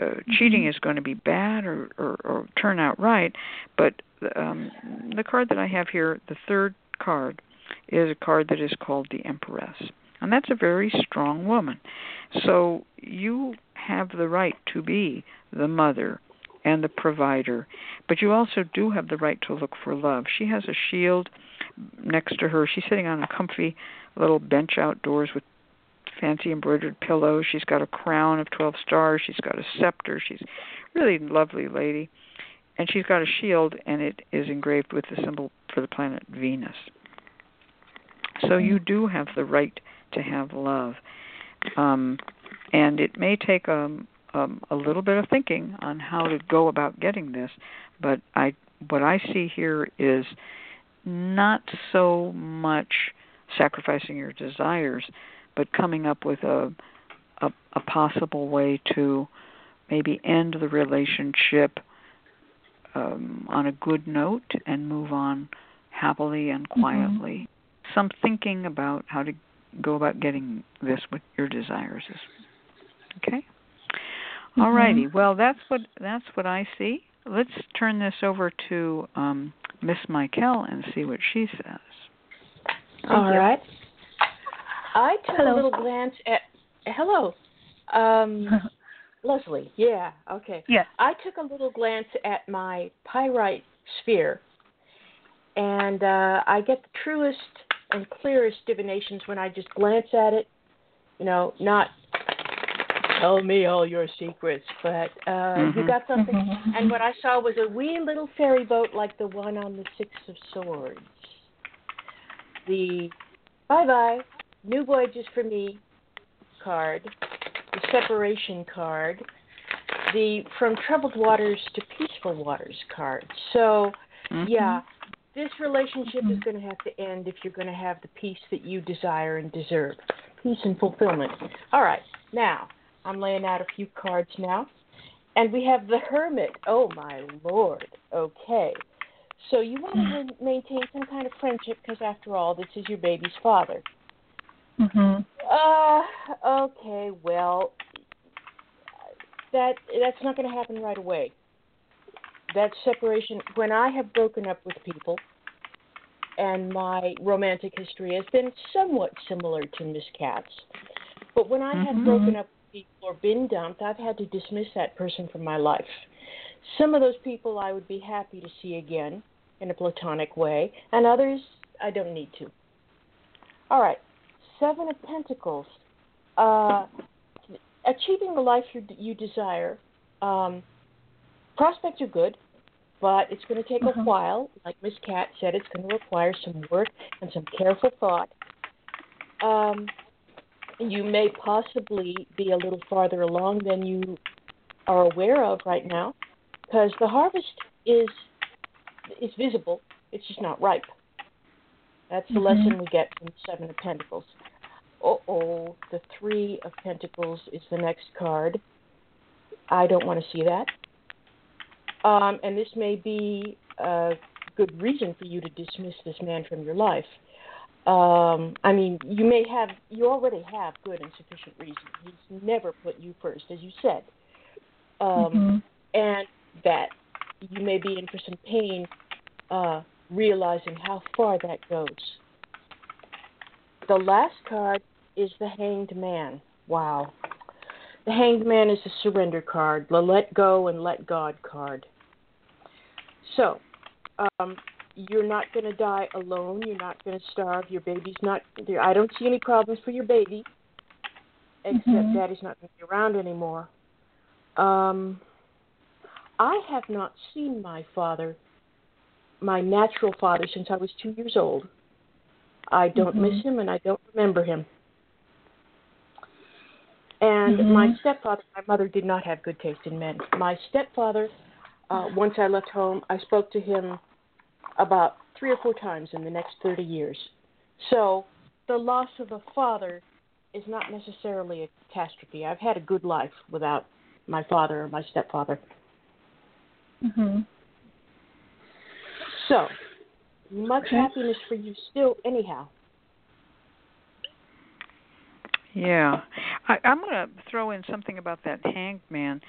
uh, cheating is going to be bad or, or, or turn out right, but um, the card that I have here, the third card, is a card that is called the Empress. And that's a very strong woman. So you have the right to be the mother and the provider, but you also do have the right to look for love. She has a shield next to her. She's sitting on a comfy little bench outdoors with fancy embroidered pillows. She's got a crown of 12 stars. She's got a scepter. She's really lovely lady. and she's got a shield, and it is engraved with the symbol for the planet Venus. So you mm-hmm. do have the right to have love, um, and it may take um, um, a little bit of thinking on how to go about getting this. But I, what I see here is not so much sacrificing your desires, but coming up with a, a, a possible way to maybe end the relationship um, on a good note and move on happily and Mm-hmm. quietly. Mm-hmm. Some thinking about how to go about getting this what your desires is. Okay. Mm-hmm. All righty. Well, that's what that's what I see. Let's turn this over to um, Miss Michaele and see what she says. All you. right. I took Hello. a little glance at. Hello. Um, Leslie. Yeah. Okay. Yes. I took a little glance at my pyrite sphere, and uh, I get the truest and clearest divinations when I just glance at it. You know, not tell me all your secrets, but uh, you Mhm. got something. Mhm. And what I saw was a wee little ferry boat like the one on the Six of Swords. The bye bye, new voyages for me card, the separation card, the from troubled waters to peaceful waters card. So, Mhm. yeah, this relationship is going to have to end if you're going to have the peace that you desire and deserve. Peace and fulfillment. All right, now I'm laying out a few cards now. And we have the Hermit. Oh, my Lord. Okay. So you want to maintain some kind of friendship because, after all, this is your baby's father. Mhm. Uh, okay, well, that that's not going to happen right away. That separation, when I have broken up with people, and my romantic history has been somewhat similar to Miss Cat's, but when I have Mhm. broken up with people or been dumped, I've had to dismiss that person from my life. Some of those people I would be happy to see again in a platonic way, and others I don't need to. All right, Seven of Pentacles. Uh, achieving the life you, you desire. Um, prospects are good, but it's going to take a while. Like Miss Cat said, it's going to require some work and some careful thought. Um, you may possibly be a little farther along than you are aware of right now, because the harvest is is visible. It's just not ripe. That's the Mhm. lesson we get from the Seven of Pentacles. Oh, oh, the Three of Pentacles is the next card. I don't want to see that. Um, and this may be a good reason for you to dismiss this man from your life. Um, I mean, you may have, you already have good and sufficient reason. He's never put you first, as you said. Um, Mhm. and that you may be in for some pain uh, realizing how far that goes. The last card is the Hanged Man. Wow. The Hanged Man is a surrender card, the let go and let God card. So, um, you're not going to die alone. You're not going to starve. Your baby's not. I don't see any problems for your baby, except Mhm. Daddy's not going to be around anymore. Um, I have not seen my father, my natural father, since I was two years old. I don't Mhm. miss him and I don't remember him. And Mhm. my stepfather, my mother did not have good taste in men. My stepfather, uh, once I left home, I spoke to him about three or four times in the next 30 years. So the loss of a father is not necessarily a catastrophe. I've had a good life without my father or my stepfather. Mhm. So, much Okay. happiness for you still, anyhow. Yeah, I, I'm going to throw in something about that hanged man.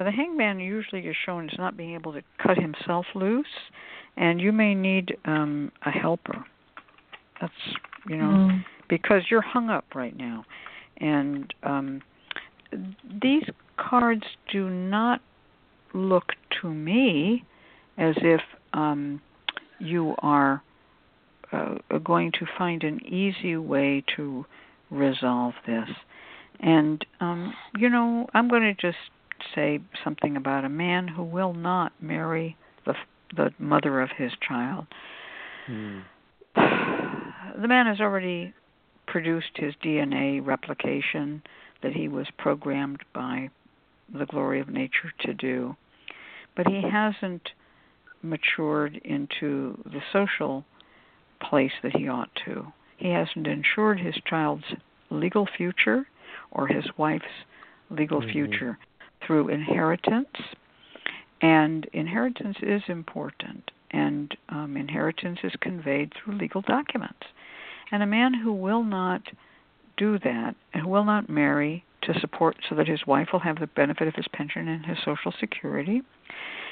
Uh, The hangman usually is shown as not being able to cut himself loose, and you may need um, a helper. That's you know Mhm. because you're hung up right now, and um, these cards do not look to me as if um, you are uh, going to find an easy way to resolve this. And um, you know, I'm going to just say something about a man who will not marry the the mother of his child. Hmm. The man has already produced his DNA replication that he was programmed by the glory of nature to do, but he hasn't matured into the social place that he ought to. He hasn't ensured his child's legal future or his wife's legal Mhm. future through inheritance. And inheritance is important, and um, inheritance is conveyed through legal documents. And a man who will not do that, and who will not marry to support so that his wife will have the benefit of his pension and his social security,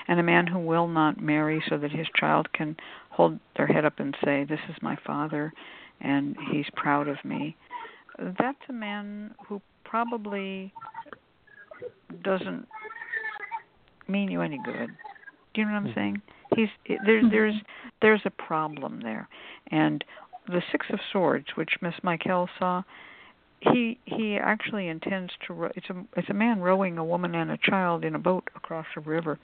and a man who will not marry so that his child can hold their head up and say, This is my father, and he's proud of me, that's a man who probably doesn't mean you any good. Do you know what I'm Mhm. saying? He's there. There's there's a problem there, and the Six of Swords, which Miss Michaele saw, he he actually intends to. Row, it's a it's a man rowing a woman and a child in a boat across a river.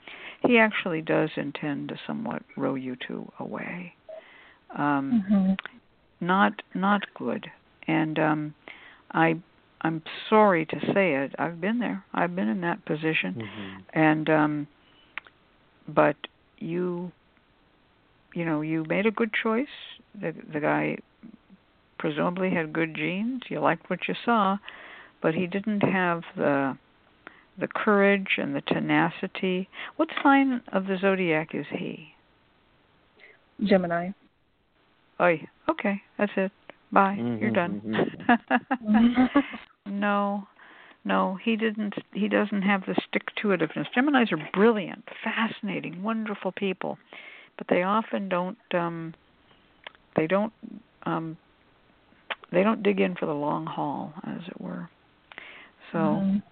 He actually does intend to somewhat row you two away. Um, Mhm. not not good and um i i'm sorry to say it i've been there. I've been in that position. Mhm. and um but you you know you made a good choice. The the guy presumably had good genes. You liked what you saw. But he didn't have the the courage and the tenacity. What sign of the zodiac is he? Gemini. oh okay. That's it. Bye. You're Mhm, done. mhm. no no he didn't he doesn't have the stick to itiveness geminis are brilliant fascinating wonderful people but they often don't um they don't um they don't dig in for the long haul as it were so Mhm.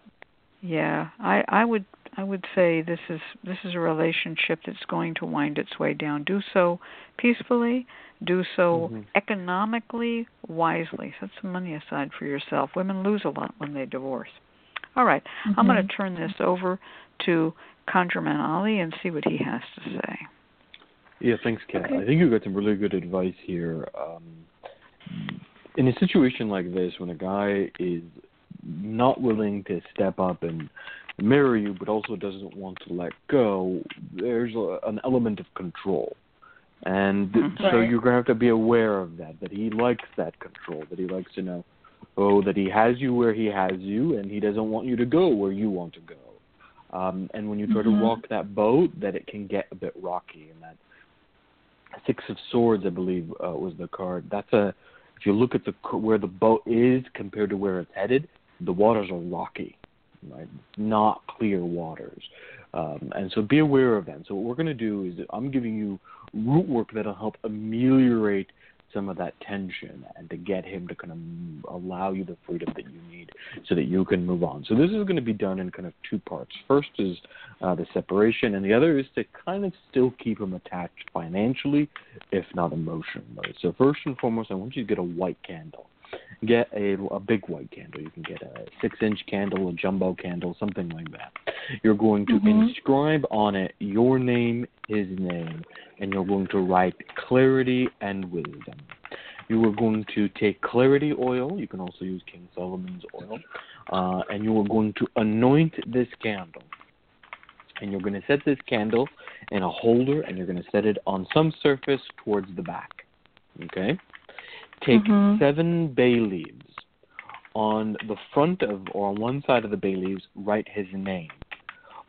Yeah i i would i would say this is this is a relationship that's going to wind its way down do so peacefully do so Mhm. economically wisely set some money aside for yourself women lose a lot when they divorce all right, i'm going to turn this over to conjureman ali and see what he has to say Yeah, thanks, Cat. Okay. I think you got some really good advice here. Um, in a situation like this, when a guy is not willing to step up and mirror you, but also doesn't want to let go, there's a, an element of control. And Mhm. so you're going to have to be aware of that, that he likes that control, that he likes to know, oh, that he has you where he has you, and he doesn't want you to go where you want to go. Um, and when you try Mhm. to rock that boat, that it can get a bit rocky, and that Six of Swords, I believe, uh, was the card. That's a. If you look at the where the boat is compared to where it's headed, the waters are rocky, right? Not clear waters, um, and so be aware of that. So what we're going to do is I'm giving you root work that'll help ameliorate some of that tension and to get him to kind of allow you the freedom that you need so that you can move on. So this is going to be done in kind of two parts. First is uh, the separation, and the other is to kind of still keep him attached financially, if not emotionally. So first and foremost, I want you to get a white candle. Get a, a big white candle. You can get a six-inch candle, a jumbo candle, something like that. You're going to Mhm. inscribe on it your name, his name, and you're going to write clarity and wisdom. You are going to take clarity oil. You can also use King Solomon's oil, uh, and you are going to anoint this candle. And you're going to set this candle in a holder, and you're going to set it on some surface towards the back. Okay. Take Mhm. seven bay leaves. On the front of, or on one side of the bay leaves, write his name.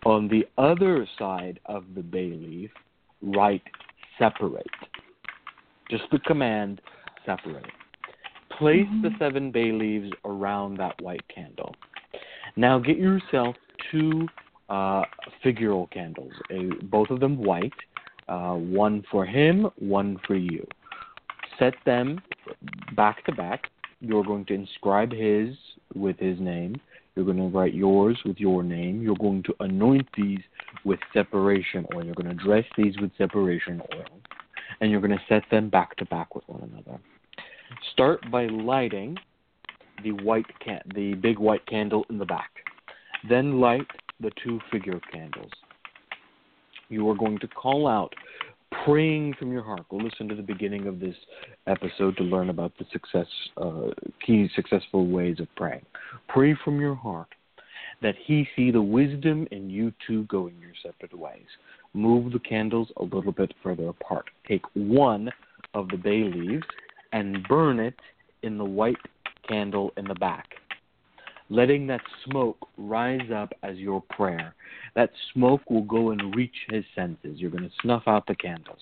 On the other side of the bay leaf, write separate. Just the command separate. Place the Mhm. seven bay leaves around that white candle. Now get yourself two uh, figural candles, a, both of them white, uh, one for him, one for you. Set them back to back. You're going to inscribe his with his name. You're going to write yours with your name. You're going to anoint these with separation oil. You're going to dress these with separation oil. And you're going to set them back to back with one another. Start by lighting the white can- the big white candle in the back. Then light the two figure candles. you are going to call out praying from your heart. Go listen to the beginning of this episode to learn about the success uh, key successful ways of praying. Pray from your heart that he see the wisdom in you two going your separate ways. Move the candles a little bit further apart. Take one of the bay leaves and burn it in the white candle in the back letting that smoke rise up as your prayer. That smoke will go and reach his senses. You're going to snuff out the candles.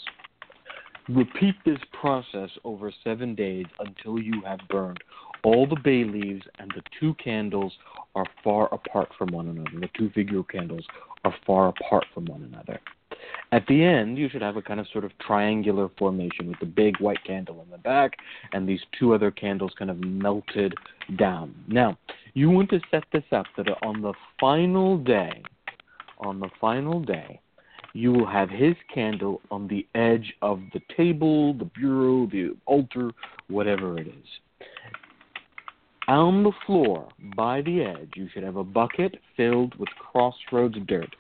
Repeat this process over seven days until you have burned all the bay leaves and the two candles are far apart from one another. The two figure candles are far apart from one another. At the end, you should have a kind of sort of triangular formation with the big white candle in the back and these two other candles kind of melted down. Now, you want to set this up that on the final day, on the final day, you will have his candle on the edge of the table, the bureau, the altar, whatever it is. On the floor, by the edge, you should have a bucket filled with crossroads dirt.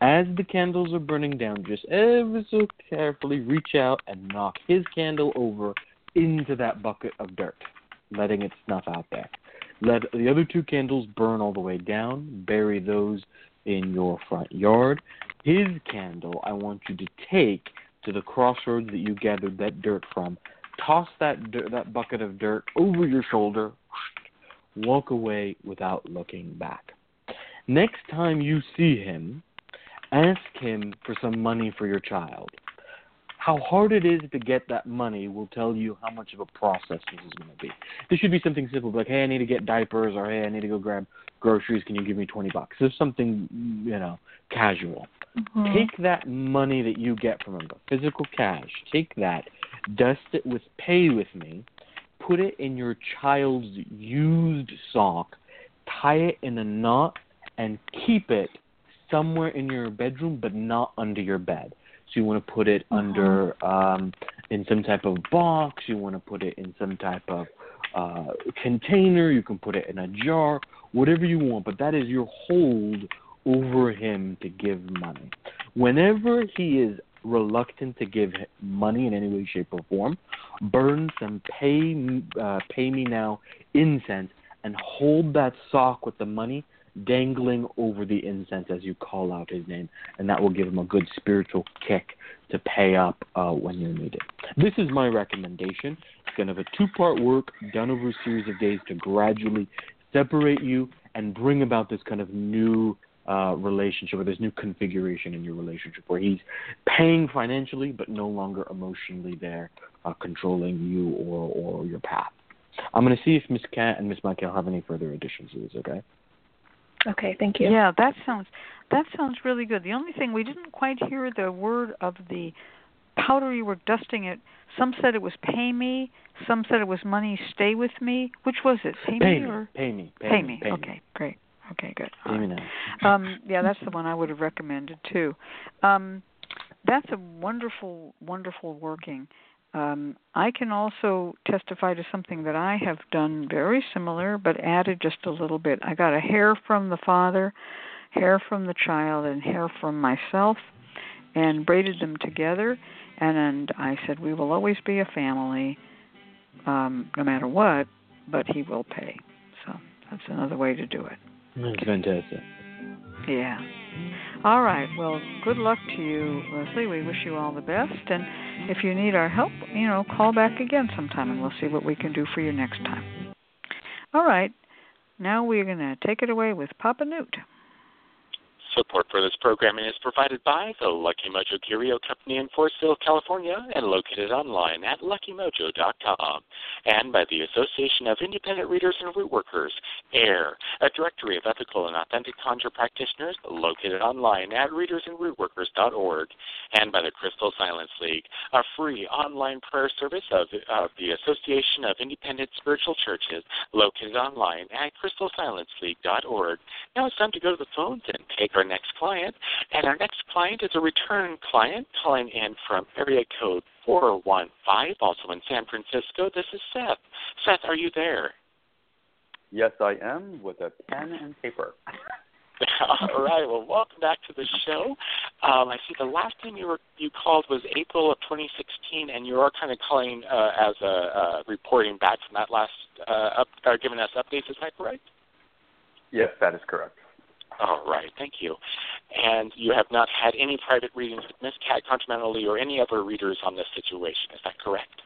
As the candles are burning down, just ever so carefully reach out and knock his candle over into that bucket of dirt, letting it snuff out there. Let the other two candles burn all the way down. Bury those in your front yard. His candle, I want you to take to the crossroads that you gathered that dirt from. Toss that dirt, that bucket of dirt over your shoulder. Walk away without looking back. Next time you see him, Ask him for some money for your child. How hard it is to get that money will tell you how much of a process this is going to be. This should be something simple, like, hey, I need to get diapers, or hey, I need to go grab groceries. Can you give me 20 bucks? This is something, you know, casual. Mm-hmm. Take that money that you get from him, physical cash, take that, dust it with pay with me, put it in your child's used sock, tie it in a knot, and keep it somewhere in your bedroom, but not under your bed. So you want to put it uh-huh. under um, in some type of box. You want to put it in some type of uh, container. You can put it in a jar, whatever you want. But that is your hold over him to give money. Whenever he is reluctant to give money in any way, shape, or form, burn some pay uh, pay me now incense and hold that sock with the money dangling over the incense as you call out his name, and that will give him a good spiritual kick to pay up uh, when you need it. This is my recommendation. It's to have a two part work done over a series of days to gradually separate you and bring about this kind of new uh, relationship or this new configuration in your relationship where he's paying financially but no longer emotionally there, uh, controlling you or, or your path. I'm going to see if Miss Cat and Miss Michaele have any further additions to this, okay? Okay, thank you. Yeah, that sounds that sounds really good. The only thing we didn't quite hear the word of the powder you were dusting it. Some said it was pay me. Some said it was money stay with me. Which was it? Pay, pay me, or pay me? Pay, pay me. Pay okay, me. great. Okay, good. Pay me now. Um, yeah, that's the one I would have recommended too. Um, that's a wonderful, wonderful working. Um, I can also testify to something that I have done very similar, but added just a little bit. I got a hair from the father, hair from the child, and hair from myself, and braided them together. And, and I said, We will always be a family, um, no matter what, but he will pay. So that's another way to do it. That's fantastic. Yeah. All right. Well, good luck to you, Leslie. We wish you all the best. And if you need our help, you know, call back again sometime and we'll see what we can do for you next time. All right. Now we're going to take it away with Papa Newt. Support for this programming is provided by the Lucky Mojo Curio Company in Forestville, California, and located online at luckymojo.com, and by the Association of Independent Readers and Root Workers, AIRR, a directory of ethical and authentic conjure practitioners located online at readersandrootworkers.org, and by the Crystal Silence League, a free online prayer service of, of the Association of Independent Spiritual Churches located online at crystalsilenceleague.org. Now it's time to go to the phones and take our next client. And our next client is a return client calling in from area code 415, also in San Francisco. This is Seth. Seth, are you there? Yes, I am, with a pen and paper. All right. Well, welcome back to the show. Um, I see the last time you were you called was April of 2016, and you are kind of calling uh, as a uh, reporting back from that last uh, up, or giving us updates. Is that correct? Yes, that is correct. All right. Thank you. And you have not had any private readings with Miss Cat ConjureMan Ali or any other readers on this situation. Is that correct?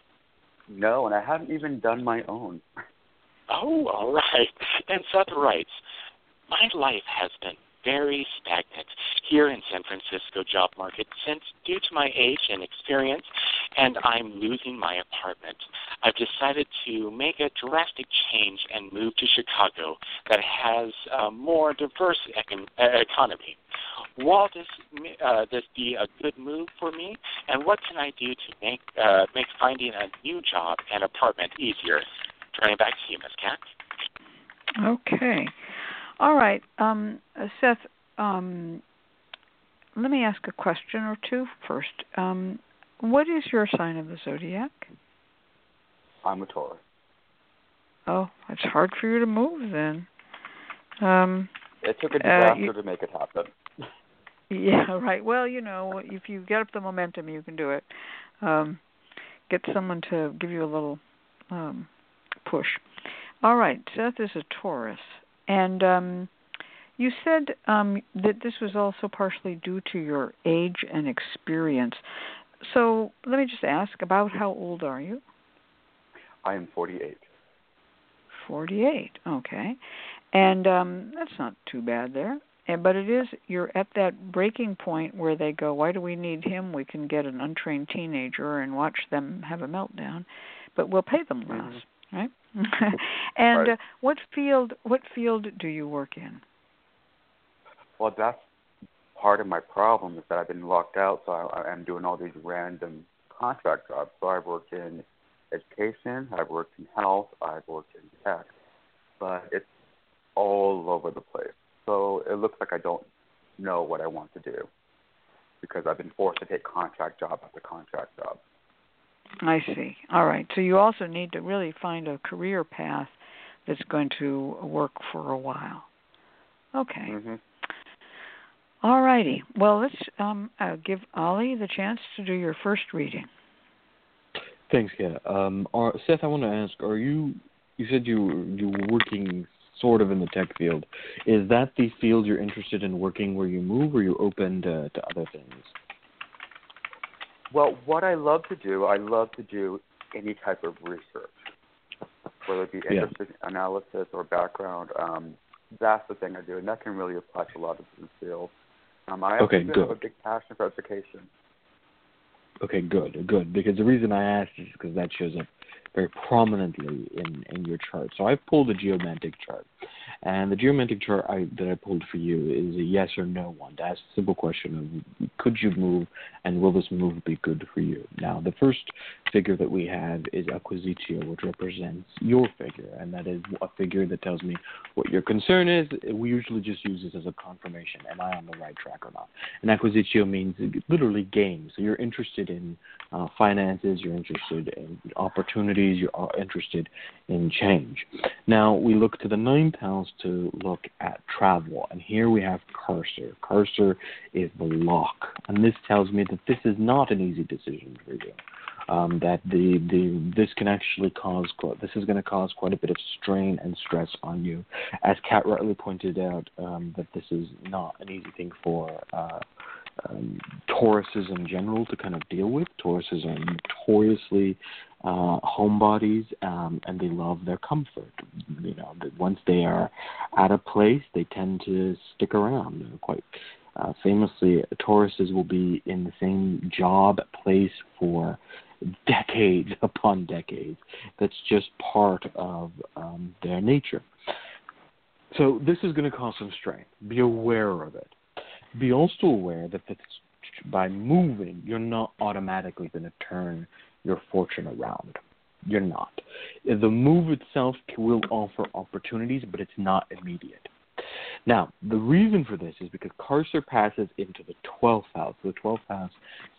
No, and I haven't even done my own. Oh, all right. And Seth writes, my life has been very stagnant here in San Francisco job market since due to my age and experience and I'm losing my apartment. I've decided to make a drastic change and move to Chicago that has a more diverse econ- uh, economy. Will this uh, this be a good move for me? And what can I do to make uh, make finding a new job and apartment easier? Turning back to you, Ms. Cat. Okay. All right, um, uh, Seth. Um, let me ask a question or two first. Um, what is your sign of the zodiac? I'm a Taurus. Oh, it's hard for you to move then. Um, it took a disaster uh, you, to make it happen. yeah, right. Well, you know, if you get up the momentum, you can do it. Um, get someone to give you a little um, push. All right, Seth is a Taurus. And um, you said um, that this was also partially due to your age and experience. So let me just ask about how old are you? I am 48. 48, okay. And um, that's not too bad there. And, but it is, you're at that breaking point where they go, why do we need him? We can get an untrained teenager and watch them have a meltdown, but we'll pay them less. Mm-hmm right? and right. Uh, what field what field do you work in? Well, that's part of my problem is that I've been locked out, so I, I'm doing all these random contract jobs. So I've worked in education, I've worked in health, I've worked in tech, but it's all over the place. So it looks like I don't know what I want to do because I've been forced to take contract job after contract job. I see. All right. So you also need to really find a career path that's going to work for a while. Okay. Mm-hmm. All righty. Well, let's um, uh, give Ali the chance to do your first reading. Thanks, Cat. Um, are, Seth, I want to ask: Are you? You said you you were working sort of in the tech field. Is that the field you're interested in working where you move, or are you open to, to other things? Well, what I love to do, I love to do any type of research, whether it be industry yeah. analysis or background. Um, that's the thing I do, and that can really apply to a lot of different fields. Um, I okay, good. have a big passion for education. Okay, good, good. Because the reason I asked is because that shows up very prominently in in your chart. So I pulled a geomantic chart, and the geomantic chart I, that I pulled for you is a yes or no one to ask a simple question of could you move and will this move be good for you? Now, the first figure that we have is acquisitio, which represents your figure, and that is a figure that tells me what your concern is. We usually just use this as a confirmation. Am I on the right track or not? And acquisitio means literally gain. So you're interested in uh, finances, you're interested in opportunities, you're interested in change. Now, we look to the ninth house to look at travel. And here we have Carcer. Carcer is the lock. And this tells me that this is not an easy decision for you. Um, that the, the this can actually cause this is going to cause quite a bit of strain and stress on you, as Cat rightly pointed out um, that this is not an easy thing for uh, um, Tauruses in general to kind of deal with. Tauruses are notoriously uh, homebodies, um, and they love their comfort. You know, once they are at a place, they tend to stick around. Quite uh, famously, Tauruses will be in the same job place for decades upon decades. That's just part of um, their nature. So this is going to cause some strain. Be aware of it. Be also aware that by moving, you're not automatically going to turn your fortune around. You're not. The move itself will offer opportunities, but it's not immediate. Now, the reason for this is because Carcer passes into the 12th house. The 12th house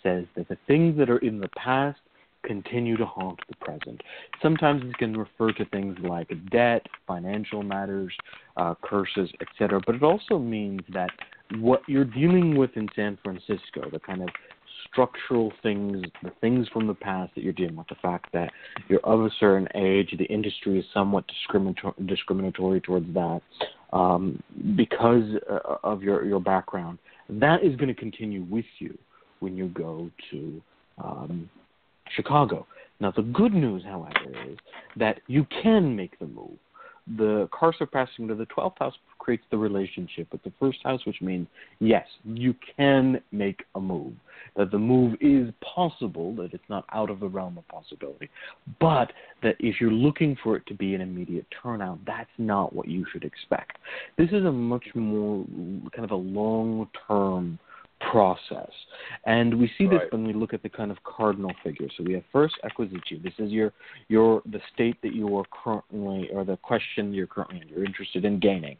says that the things that are in the past continue to haunt the present. Sometimes it can refer to things like debt, financial matters, uh, curses, etc. But it also means that what you're dealing with in San Francisco, the kind of structural things, the things from the past that you're dealing with, the fact that you're of a certain age, the industry is somewhat discriminator- discriminatory towards that um, because uh, of your, your background, that is going to continue with you when you go to um, Chicago. Now, the good news, however, is that you can make the move. The Carcer passing to the 12th house creates the relationship with the first house, which means, yes, you can make a move. That the move is possible, that it's not out of the realm of possibility. But that if you're looking for it to be an immediate turnout, that's not what you should expect. This is a much more kind of a long term process. And we see this when we look at the kind of cardinal figures. So we have first acquisitio. This is your your the state that you are currently or the question you're currently in. You're interested in gaining.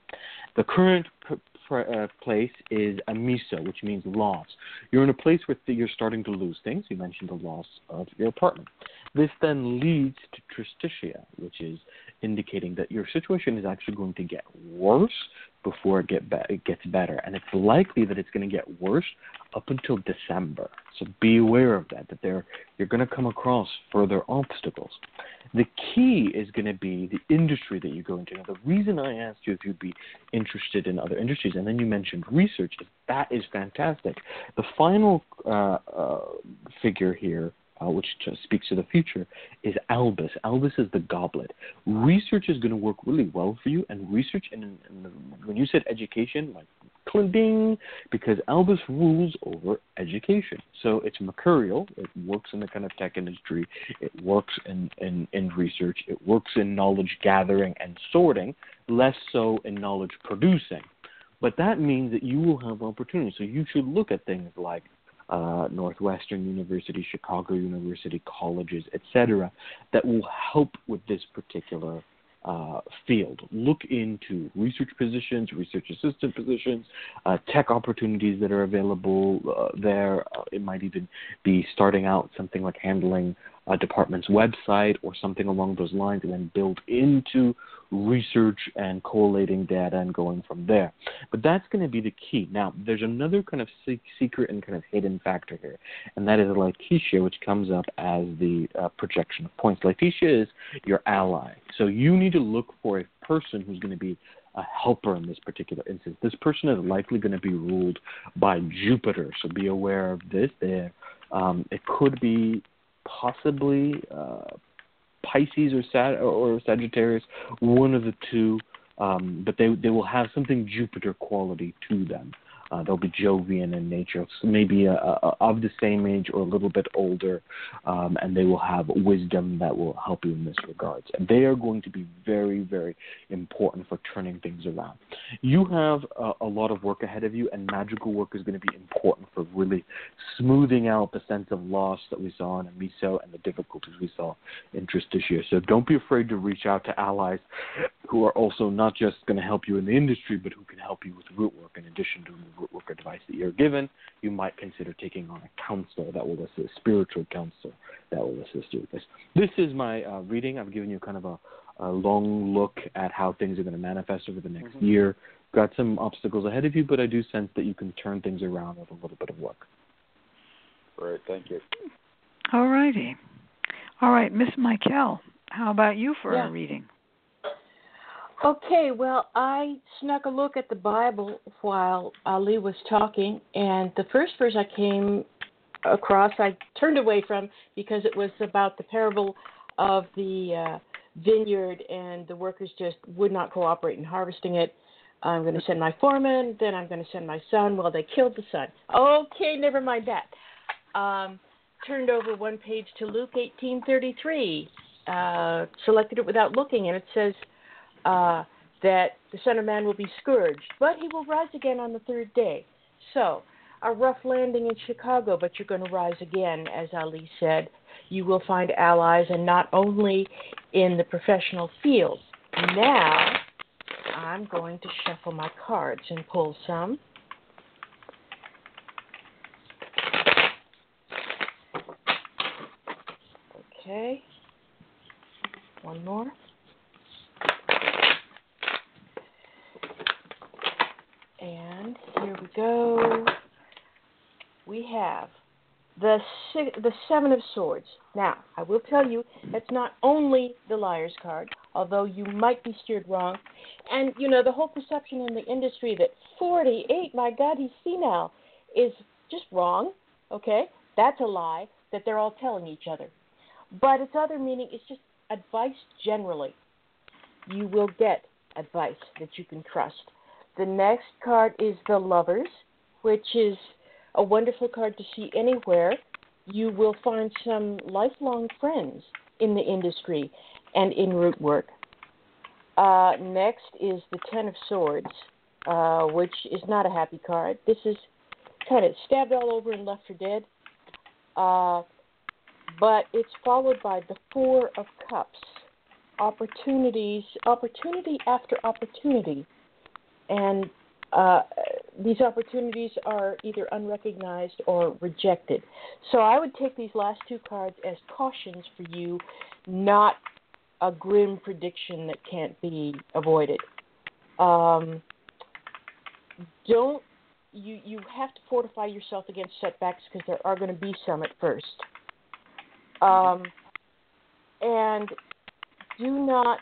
The current p- uh, place is amissio, which means loss. You're in a place where you're starting to lose things. You mentioned the loss of your apartment. This then leads to tristitia, which is indicating that your situation is actually going to get worse before it, get be- it gets better. And it's likely that it's going to get worse up until December. So be aware of that, that there, you're going to come across further obstacles. The key is going to be the industry that you go into. Now, the reason I asked you if you'd be interested in other industries, and then you mentioned research, that is fantastic. The final uh, uh, figure here uh, which speaks to the future, is Albus. Albus is the goblet. Research is going to work really well for you, and research, and, and when you said education, like ding, because Albus rules over education. So it's mercurial. It works in the kind of tech industry. It works in, in, in research. It works in knowledge gathering and sorting, less so in knowledge producing. But that means that you will have opportunities. So you should look at things like uh, Northwestern University, Chicago University, colleges, etc., that will help with this particular uh, field. Look into research positions, research assistant positions, uh, tech opportunities that are available uh, there. Uh, it might even be starting out something like handling department's website or something along those lines, and then build into research and collating data and going from there. But that's going to be the key. Now, there's another kind of secret and kind of hidden factor here, and that is Laetitia, which comes up as the uh, projection of points. Laetitia is your ally. So you need to look for a person who's going to be a helper in this particular instance. This person is likely going to be ruled by Jupiter, so be aware of this. There, um, it could be possibly uh, Pisces or, Sag- or Sagittarius, one of the two, um, but they they will have something Jupiter quality to them. Uh, they'll be Jovian in nature, maybe a, a, of the same age or a little bit older, um, and they will have wisdom that will help you in this regards. And they are going to be very, very important for turning things around. You have a, a lot of work ahead of you, and magical work is going to be important for really smoothing out the sense of loss that we saw in Amissio and the difficulties we saw in Tristitia. So don't be afraid to reach out to allies who are also not just going to help you in the industry, but who can help you with root work in addition to work or advice that you're given, you might consider taking on a counselor that will assist, spiritual counselor that will assist you with this. This is my uh, reading. I've given you kind of a, a, long look at how things are going to manifest over the next mm-hmm. year. Got some obstacles ahead of you, but I do sense that you can turn things around with a little bit of work. Great, thank you. All righty. All right, Miss Michaele, how about you for yeah. a reading? Okay, well, I snuck a look at the Bible while Ali was talking, and the first verse I came across, I turned away from because it was about the parable of the uh, vineyard, and the workers just would not cooperate in harvesting it. I'm going to send my foreman, then I'm going to send my son. Well, they killed the son. Okay, never mind that. Um, turned over one page to Luke 18:33. Uh, selected it without looking, and it says uh, that the Son of Man will be scourged, but he will rise again on the third day. So, a rough landing in Chicago, but you're going to rise again, as Ali said. You will find allies, and not only in the professional field. Now, I'm going to shuffle my cards and pull some. Okay. One more. And here we go. We have the si- the Seven of Swords. Now, I will tell you that's not only the Liar's card, although you might be steered wrong. And you know the whole perception in the industry that 48, my God, he's senile, is just wrong. Okay, that's a lie that they're all telling each other. But its other meaning is just advice generally. You will get advice that you can trust. The next card is the Lovers, which is a wonderful card to see anywhere. You will find some lifelong friends in the industry and in root work. Uh, next is the Ten of Swords, uh, which is not a happy card. This is kind of stabbed all over and left for dead. Uh, but it's followed by the Four of Cups. Opportunities, opportunity after opportunity. And uh, these opportunities are either unrecognized or rejected. So I would take these last two cards as cautions for you, not a grim prediction that can't be avoided. Um, don't you you have to fortify yourself against setbacks because there are going to be some at first. Um, and do not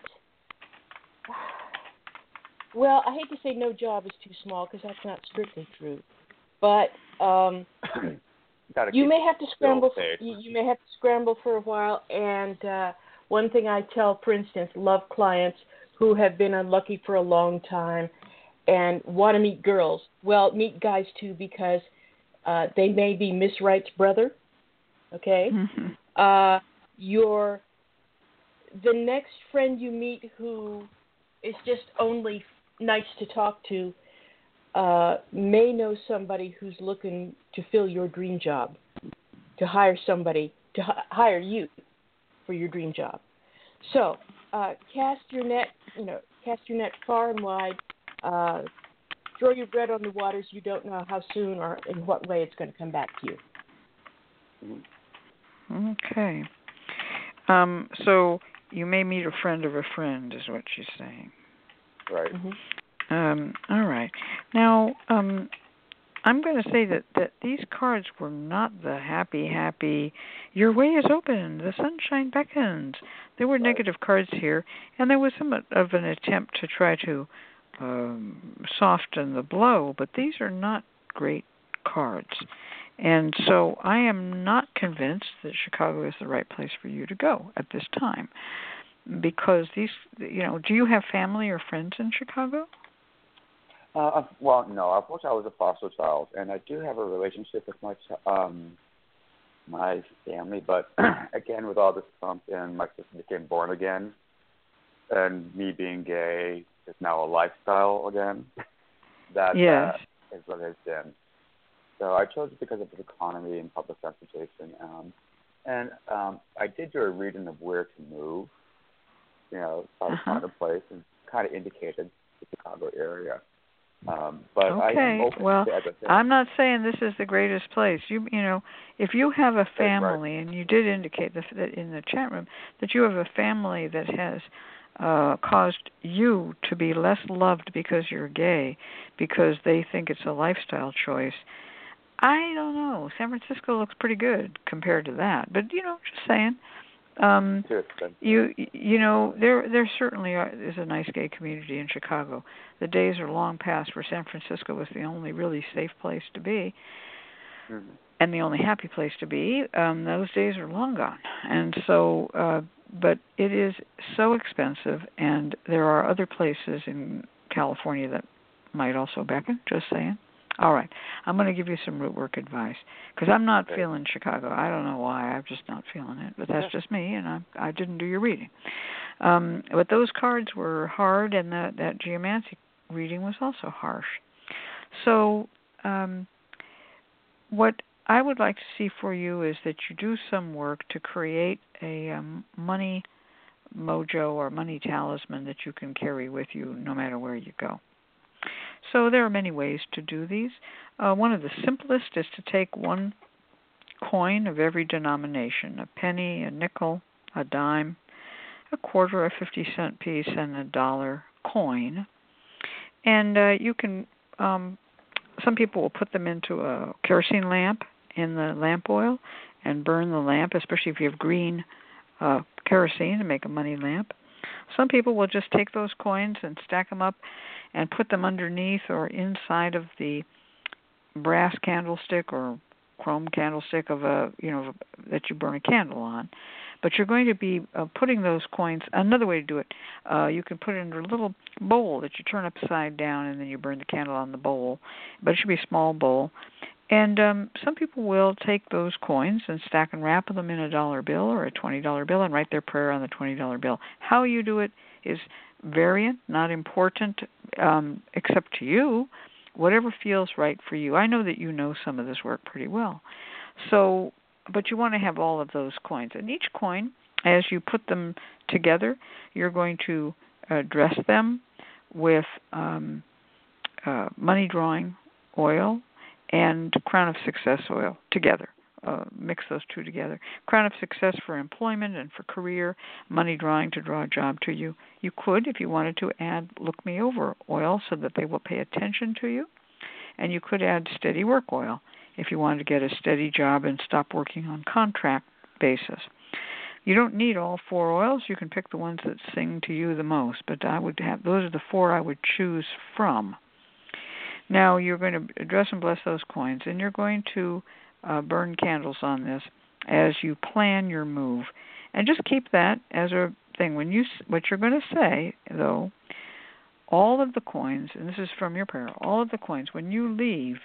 well, I hate to say no job is too small because that's not strictly true, but um, you may have to scramble. For, you, you may have to scramble for a while. And uh, one thing I tell, for instance, love clients who have been unlucky for a long time and want to meet girls. Well, meet guys too because uh, they may be Miss Right's brother. Okay, mm-hmm. uh, your the next friend you meet who is just only nice to talk to uh, may know somebody who's looking to fill your dream job, to hire somebody to h- hire you for your dream job. So uh, cast your net, you know, cast your net far and wide. Uh, throw your bread on the waters. You don't know how soon or in what way it's going to come back to you. Okay. Um, so you may meet a friend of a friend, is what she's saying. Right. Mm-hmm. Um, all right. Now, um, I'm going to say that that these cards were not the happy, happy. Your way is open. The sunshine beckons. There were Right. negative cards here, and there was somewhat of an attempt to try to um, soften the blow. But these are not great cards, and so I am not convinced that Chicago is the right place for you to go at this time because these you know do you have family or friends in chicago Uh, well, no. Unfortunately, I was a foster child, and I do have a relationship with my ch- um my family. But again, with all this Trump and my sister became born again, and me being gay is now a lifestyle again. that Yes. uh, is what it has been. So I chose it because of the economy and public transportation. Um, and um, I did do a reading of where to move. You know, to Uh-huh. find a place and kind of indicated the Chicago area. Um, but I Okay, am open well, to everything. i'm not saying this is the greatest place you you know if you have a right. family and you did indicate that that in the chat room that you have a family that has uh caused you to be less loved because you're gay because they think it's a lifestyle choice i don't know san francisco looks pretty good compared to that but you know just saying um you you know there there certainly are, is a nice gay community in Chicago. The days are long past where San Francisco was the only really safe place to be Mhm. and the only happy place to be. Um those days are long gone. And so uh but it is so expensive and there are other places in California that might also beckon, just saying. All right. I'm going to give you some root work advice because I'm not Okay. feeling Chicago. I don't know why. I'm just not feeling it. But that's Yeah. just me, and I I didn't do your reading. Um, but those cards were hard, and that that geomancy reading was also harsh. So, um, what I would like to see for you is that you do some work to create a um, money mojo or money talisman that you can carry with you no matter where you go. So there are many ways to do these. Uh, one of the simplest is to take one coin of every denomination, a penny, a nickel, a dime, a quarter, a 50 cent piece, and a dollar coin. And uh, you can, um, some people will put them into a kerosene lamp in the lamp oil and burn the lamp, especially if you have green uh, kerosene to make a money lamp. Some people will just take those coins and stack them up and put them underneath or inside of the brass candlestick or chrome candlestick of a you know that you burn a candle on. But you're going to be uh, putting those coins another way to do it uh you can put it in a little bowl that you turn upside down and then you burn the candle on the bowl but it should be a small bowl. And um some people will take those coins and stack and wrap them in a dollar bill or a twenty dollar bill and write their prayer on the twenty dollar bill. How you do it is variant not important um except to you whatever feels right for you. I know that you know some of this work pretty well. So, but you want to have all of those coins. And each coin, as you put them together, you're going to dress them with um, uh, money drawing oil and crown of success oil together uh, mix those two together. Crown of success for employment and for career, money drawing to draw a job to you. You could, if you wanted to, add look me over oil so that they will pay attention to you. And you could add steady work oil if you wanted to get a steady job and stop working on contract basis. You don't need all four oils. You can pick the ones that sing to you the most, but I would have those are the four I would choose from. Now you're going to address and bless those coins, and you're going to uh, burn candles on this as you plan your move, and just keep that as a thing. When you what you're going to say though, all of the coins, and this is from your prayer, all of the coins when you leave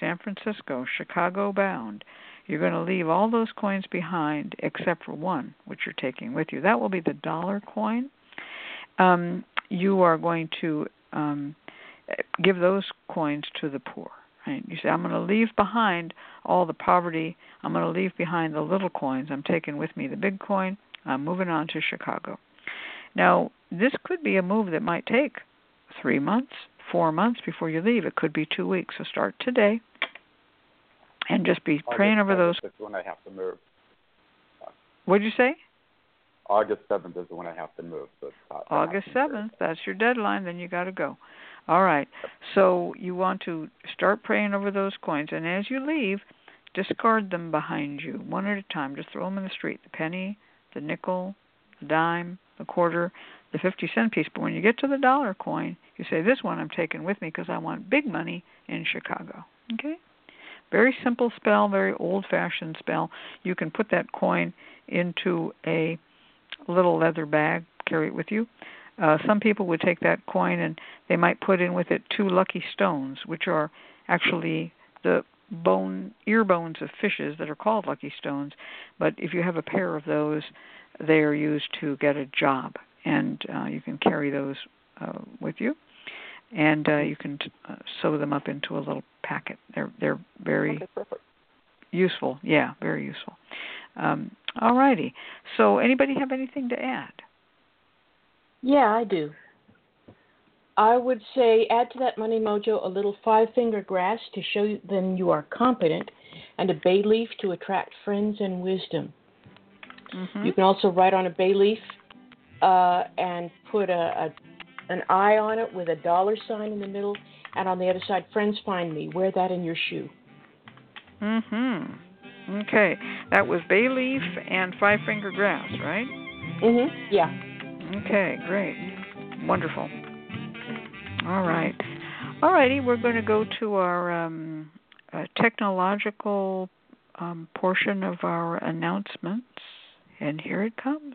San Francisco, Chicago bound, you're going to leave all those coins behind except for one, which you're taking with you. That will be the dollar coin. Um, you are going to um, give those coins to the poor. Right? You say, I'm going to leave behind all the poverty. I'm going to leave behind the little coins. I'm taking with me the big coin. I'm moving on to Chicago. Now, this could be a move that might take three months, four months before you leave. It could be two weeks. So start today and just be August praying over those. Is when I have to move. What did you say? August seventh is when I have to move. So August seventh. That's your deadline. Then you got to go. All right. So you want to start praying over those coins, and as you leave, discard them behind you one at a time. Just throw them in the street. The penny, the nickel, the dime, the quarter, the 50 cent piece. But when you get to the dollar coin, you say, This one I'm taking with me because I want big money in Chicago. Okay? Very simple spell, very old fashioned spell. You can put that coin into a little leather bag, carry it with you. Uh, some people would take that coin and they might put in with it two lucky stones, which are actually the bone ear bones of fishes that are called lucky stones. But if you have a pair of those, they are used to get a job, and uh, you can carry those uh, with you, and uh, you can uh, sew them up into a little packet. They're they're very okay, useful. Yeah, very useful. Um, all righty. So, anybody have anything to add? Yeah, I do. I would say add to that money mojo a little five finger grass to show them you are competent, and a bay leaf to attract friends and wisdom. Mm-hmm. You can also write on a bay leaf uh, and put a, a an eye on it with a dollar sign in the middle, and on the other side, friends find me. Wear that in your shoe. Mhm. Okay, that was bay leaf and five finger grass, right? Mhm. Yeah. Okay, great. Wonderful. All right. All righty, we're going to go to our um, uh, technological um, portion of our announcements, and here it comes.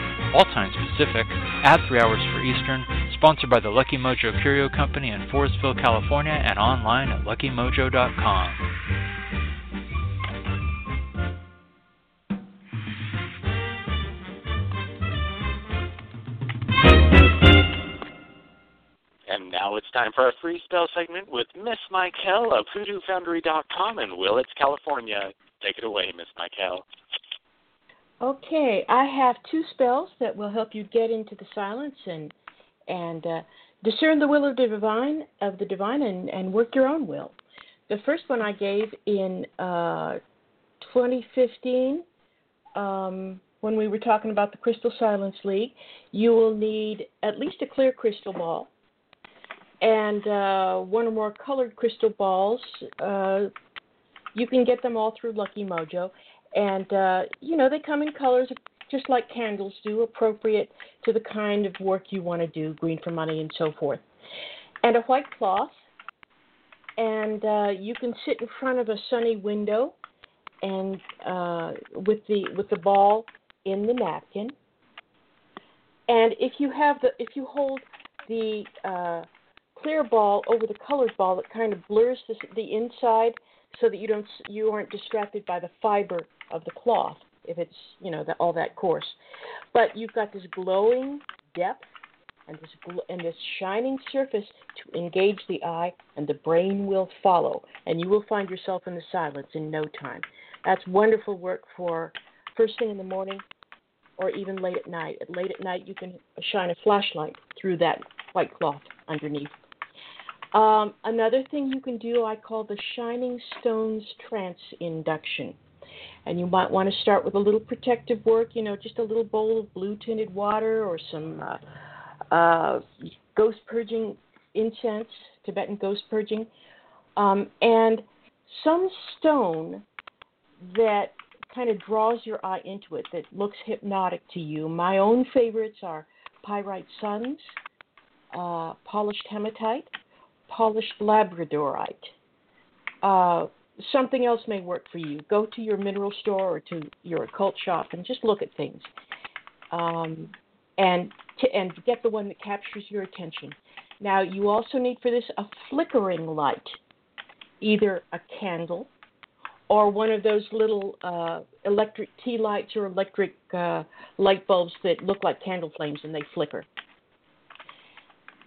all times Pacific, Add 3 hours for Eastern, sponsored by the Lucky Mojo Curio Company in Forestville, California, and online at luckymojo.com. And now it's time for our free spell segment with Miss Michaele of HoodooFoundry.com in Willits, California. Take it away, Miss Michaele. Okay, I have two spells that will help you get into the silence and and uh, discern the will of the divine of the divine and, and work your own will. The first one I gave in uh, 2015 um, when we were talking about the Crystal Silence League. You will need at least a clear crystal ball and uh, one or more colored crystal balls. Uh, you can get them all through Lucky Mojo, and uh, you know they come in colors just like candles do, appropriate to the kind of work you want to do, green for money and so forth. And a white cloth, and uh, you can sit in front of a sunny window, and uh, with the with the ball in the napkin. And if you have the if you hold the uh, clear ball over the colored ball, it kind of blurs the, the inside so that you don't you aren't distracted by the fiber of the cloth if it's you know the, all that coarse. But you've got this glowing depth and this gl- and this shining surface to engage the eye, and the brain will follow, and you will find yourself in the silence in no time. That's wonderful work for first thing in the morning, or even late at night. At late at night, you can shine a flashlight through that white cloth underneath. Um, another thing you can do, I call the Shining Stones Trance Induction. And you might want to start with a little protective work, you know, just a little bowl of blue tinted water or some uh, uh, ghost purging incense, Tibetan ghost purging, um, and some stone that kind of draws your eye into it, that looks hypnotic to you. My own favorites are pyrite suns, uh, polished hematite, polished labradorite. Uh, something else may work for you. Go to your mineral store or to your occult shop and just look at things, um, and to, and get the one that captures your attention. Now you also need for this a flickering light, either a candle or one of those little uh, electric tea lights or electric uh, light bulbs that look like candle flames and they flicker.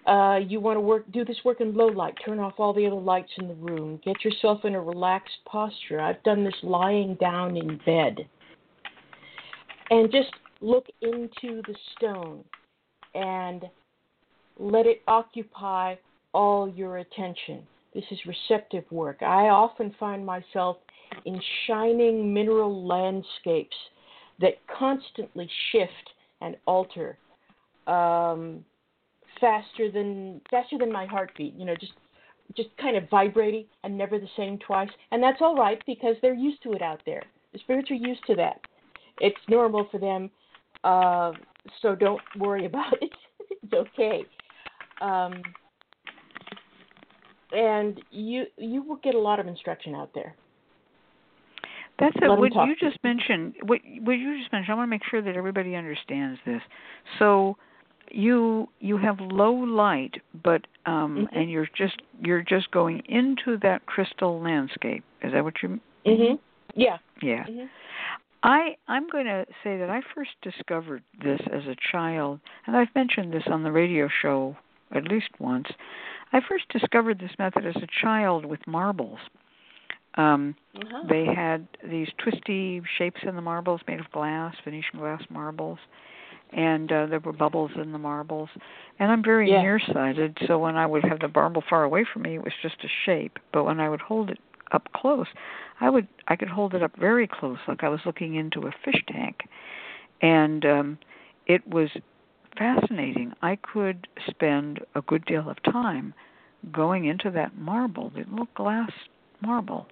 Uh, you want to work, do this work in low light. Turn off all the other lights in the room. Get yourself in a relaxed posture. I've done this lying down in bed. And just look into the stone and let it occupy all your attention. This is receptive work. I often find myself in shining mineral landscapes that constantly shift and alter. Um, faster than faster than my heartbeat. You know, just just kind of vibrating and never the same twice. And that's all right because they're used to it out there. The spirits are used to that. It's normal for them. Uh, so don't worry about it. it's okay. Um, and you you will get a lot of instruction out there. That's it. What you just mentioned, what what you just mentioned, I want to make sure that everybody understands this. So you you have low light but um mm-hmm. and you're just you're just going into that crystal landscape. Is that what you mhm yeah. Yeah. Mm-hmm. i i'm going to say that i first discovered this as a child and i've mentioned this on the radio show at least once. I first discovered this method as a child with marbles. Um uh-huh. they had these twisty shapes in the marbles made of glass venetian glass marbles and uh, there were bubbles in the marbles. And I'm very yeah. nearsighted, so when I would have the marble far away from me, it was just a shape. But when I would hold it up close, I would I could hold it up very close, like I was looking into a fish tank, and um, it was fascinating. I could spend a good deal of time going into that marble, the little glass marble,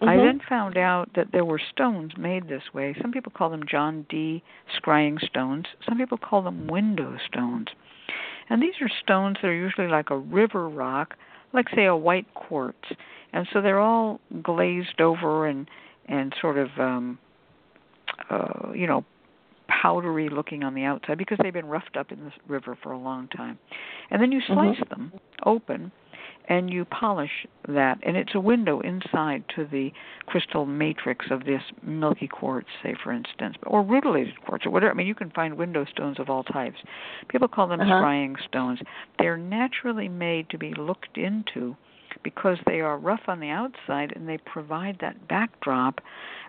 Mm-hmm. I then found out that there were stones made this way. Some people call them John Dee scrying stones. Some people call them window stones. And these are stones that are usually like a river rock, like say a white quartz. And so they're all glazed over and and sort of um uh you know powdery looking on the outside because they've been roughed up in this river for a long time. And then you slice mm-hmm. them open and you polish that and it's a window inside to the crystal matrix of this milky quartz say for instance or rutilated quartz or whatever. I mean you can find window stones of all types. People call them uh-huh. scrying stones. They're naturally made to be looked into because they are rough on the outside and they provide that backdrop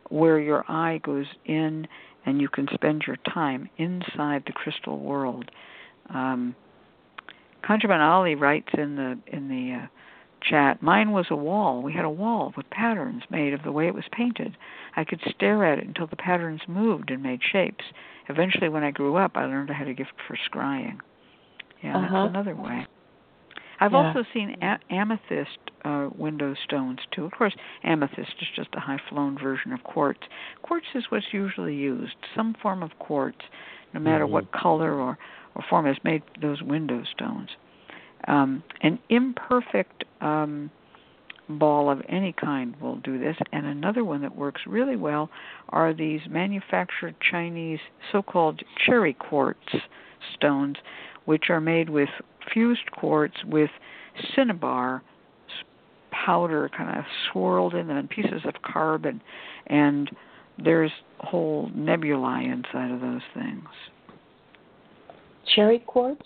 where your eye goes in and you can spend your time inside the crystal world um, ConjureMan Ali writes in the in the uh, chat, mine was a wall. We had a wall with patterns made of the way it was painted. I could stare at it until the patterns moved and made shapes. Eventually, when I grew up, I learned I had a gift for scrying. Yeah, uh-huh. that's another way. I've yeah. also seen a- amethyst uh, window stones too. Of course, amethyst is just a high flown version of quartz. Quartz is what's usually used. Some form of quartz, no matter mm-hmm. what color or or form has made those window stones. Um, an imperfect um, ball of any kind will do this, and another one that works really well are these manufactured Chinese so-called cherry quartz stones, which are made with fused quartz with cinnabar powder kind of swirled in them and pieces of carbon. And there's whole nebulae inside of those things cherry quartz?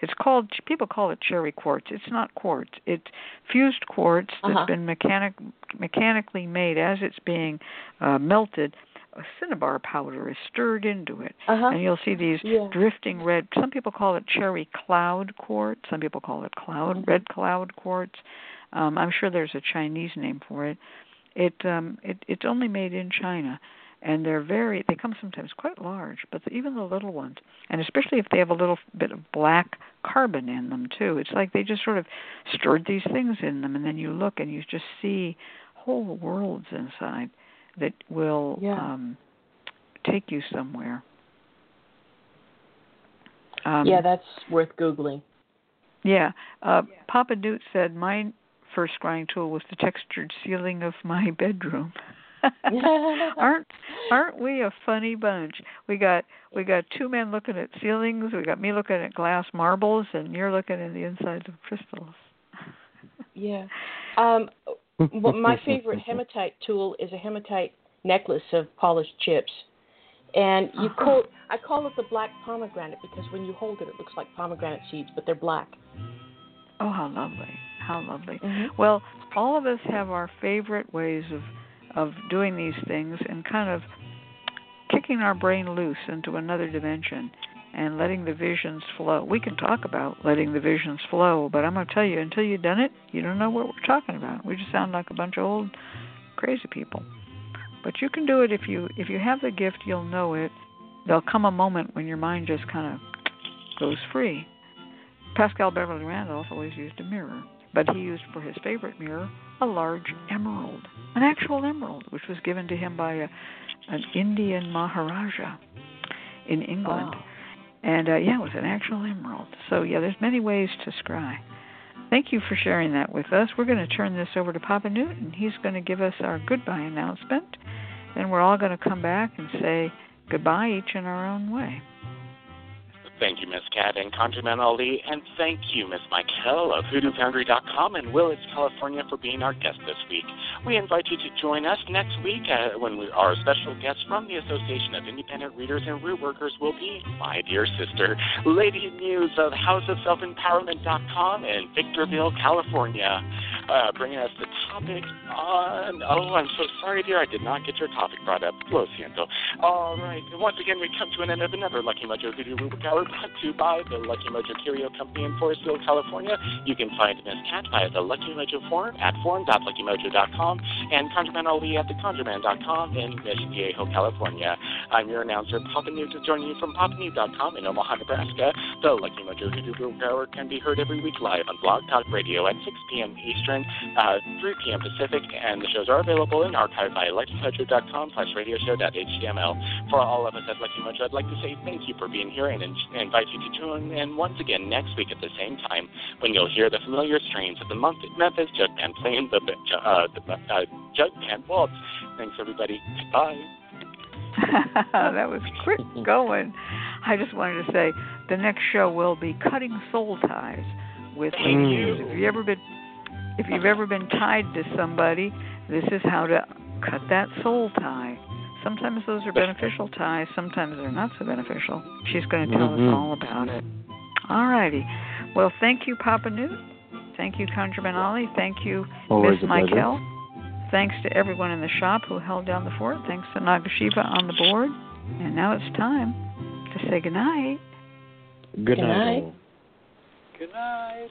It's called people call it cherry quartz. It's not quartz. It's fused quartz that's uh-huh. been mechanic mechanically made as it's being uh, melted. A cinnabar powder is stirred into it, uh-huh. and you'll see these yeah. drifting red. Some people call it cherry cloud quartz. Some people call it cloud mm-hmm. red cloud quartz. Um, I'm sure there's a Chinese name for it. It um, it it's only made in China and they're very they come sometimes quite large but even the little ones and especially if they have a little bit of black carbon in them too. It's like they just sort of stirred these things in them and then you look and you just see whole worlds inside that will yeah. um take you somewhere. Um, yeah that's worth googling. Yeah. Uh papa newt said my first scrying tool was the textured ceiling of my bedroom aren't aren't we a funny bunch? We got we got two men looking at ceilings, we got me looking at glass marbles, and you're looking at the insides of crystals. yeah. Um well, my favorite hematite tool is a hematite necklace of polished chips. And you uh-huh. call I call it the black pomegranate because when you hold it it looks like pomegranate seeds, but they're black. Oh, how lovely. How lovely. Mm-hmm. Well, all of us have our favorite ways of of doing these things and kind of kicking our brain loose into another dimension and letting the visions flow. We can talk about letting the visions flow, but I'm going to tell you, until you've done it, you don't know what we're talking about. We just sound like a bunch of old crazy people. But you can do it if you if you have the gift, you'll know it. There'll come a moment when your mind just kind of goes free. Paschal Beverly Randolph always used a mirror, but he used for his favorite mirror a large emerald, an actual emerald, which was given to him by a, an Indian Maharaja in England. Wow. And uh, yeah, it was an actual emerald. So yeah, there's many ways to scry. Thank you for sharing that with us. We're going to turn this over to Papa Newton. He's going to give us our goodbye announcement. Then we're all going to come back and say goodbye each in our own way. Thank you, Miss Cat and ConjureMan Ali, and thank you, Miss Michaele of HoodooFoundry.com and Willits, California, for being our guest this week. We invite you to join us next week uh, when we, our special guest from the Association of Independent Readers and Root Workers will be my dear sister, Lady Muse of HouseOfSelfEmpowerment.com in Victorville, California, uh, bringing us the topic on. Oh, I'm so sorry, dear, I did not get your topic brought up. Lo siento. All right, and once again, we come to an end of another Lucky Mojo Hoodoo Root brought to you by the Lucky Mojo Curio Company in Forestville, California. You can find Miss Cat via the Lucky Mojo forum at forum.luckymojo.com and ConjureMan Ali at theconjurman.com in Mission Viejo, California. I'm your announcer, Papa Newt, joining you from papanewt.com in Omaha, Nebraska. The Lucky Mojo Hoodoo Hour can be heard every week live on Blog Talk Radio at 6 p.m. Eastern, uh, 3 p.m. Pacific, and the shows are available in archive via luckymojo.com slash radioshow.html. For all of us at Lucky Mojo, I'd like to say thank you for being here and invite you to tune in once again next week at the same time when you'll hear the familiar strains of the Memphis Jug Band playing the, uh, the uh, Jug Band Waltz. Thanks, everybody. Bye. that was quick going. I just wanted to say the next show will be Cutting Soul Ties with ladies. If you ever been if you've ever been tied to somebody, this is how to cut that soul tie. Sometimes those are beneficial ties, sometimes they're not so beneficial. She's going to tell mm-hmm. us all about it. All righty. Well, thank you, Papa Newt. Thank you, ConjureMan Ali. Thank you, Always Miss Michaele. Thanks to everyone in the shop who held down the fort. Thanks to Nagasiva on the board. And now it's time to say goodnight. Good night. Good night.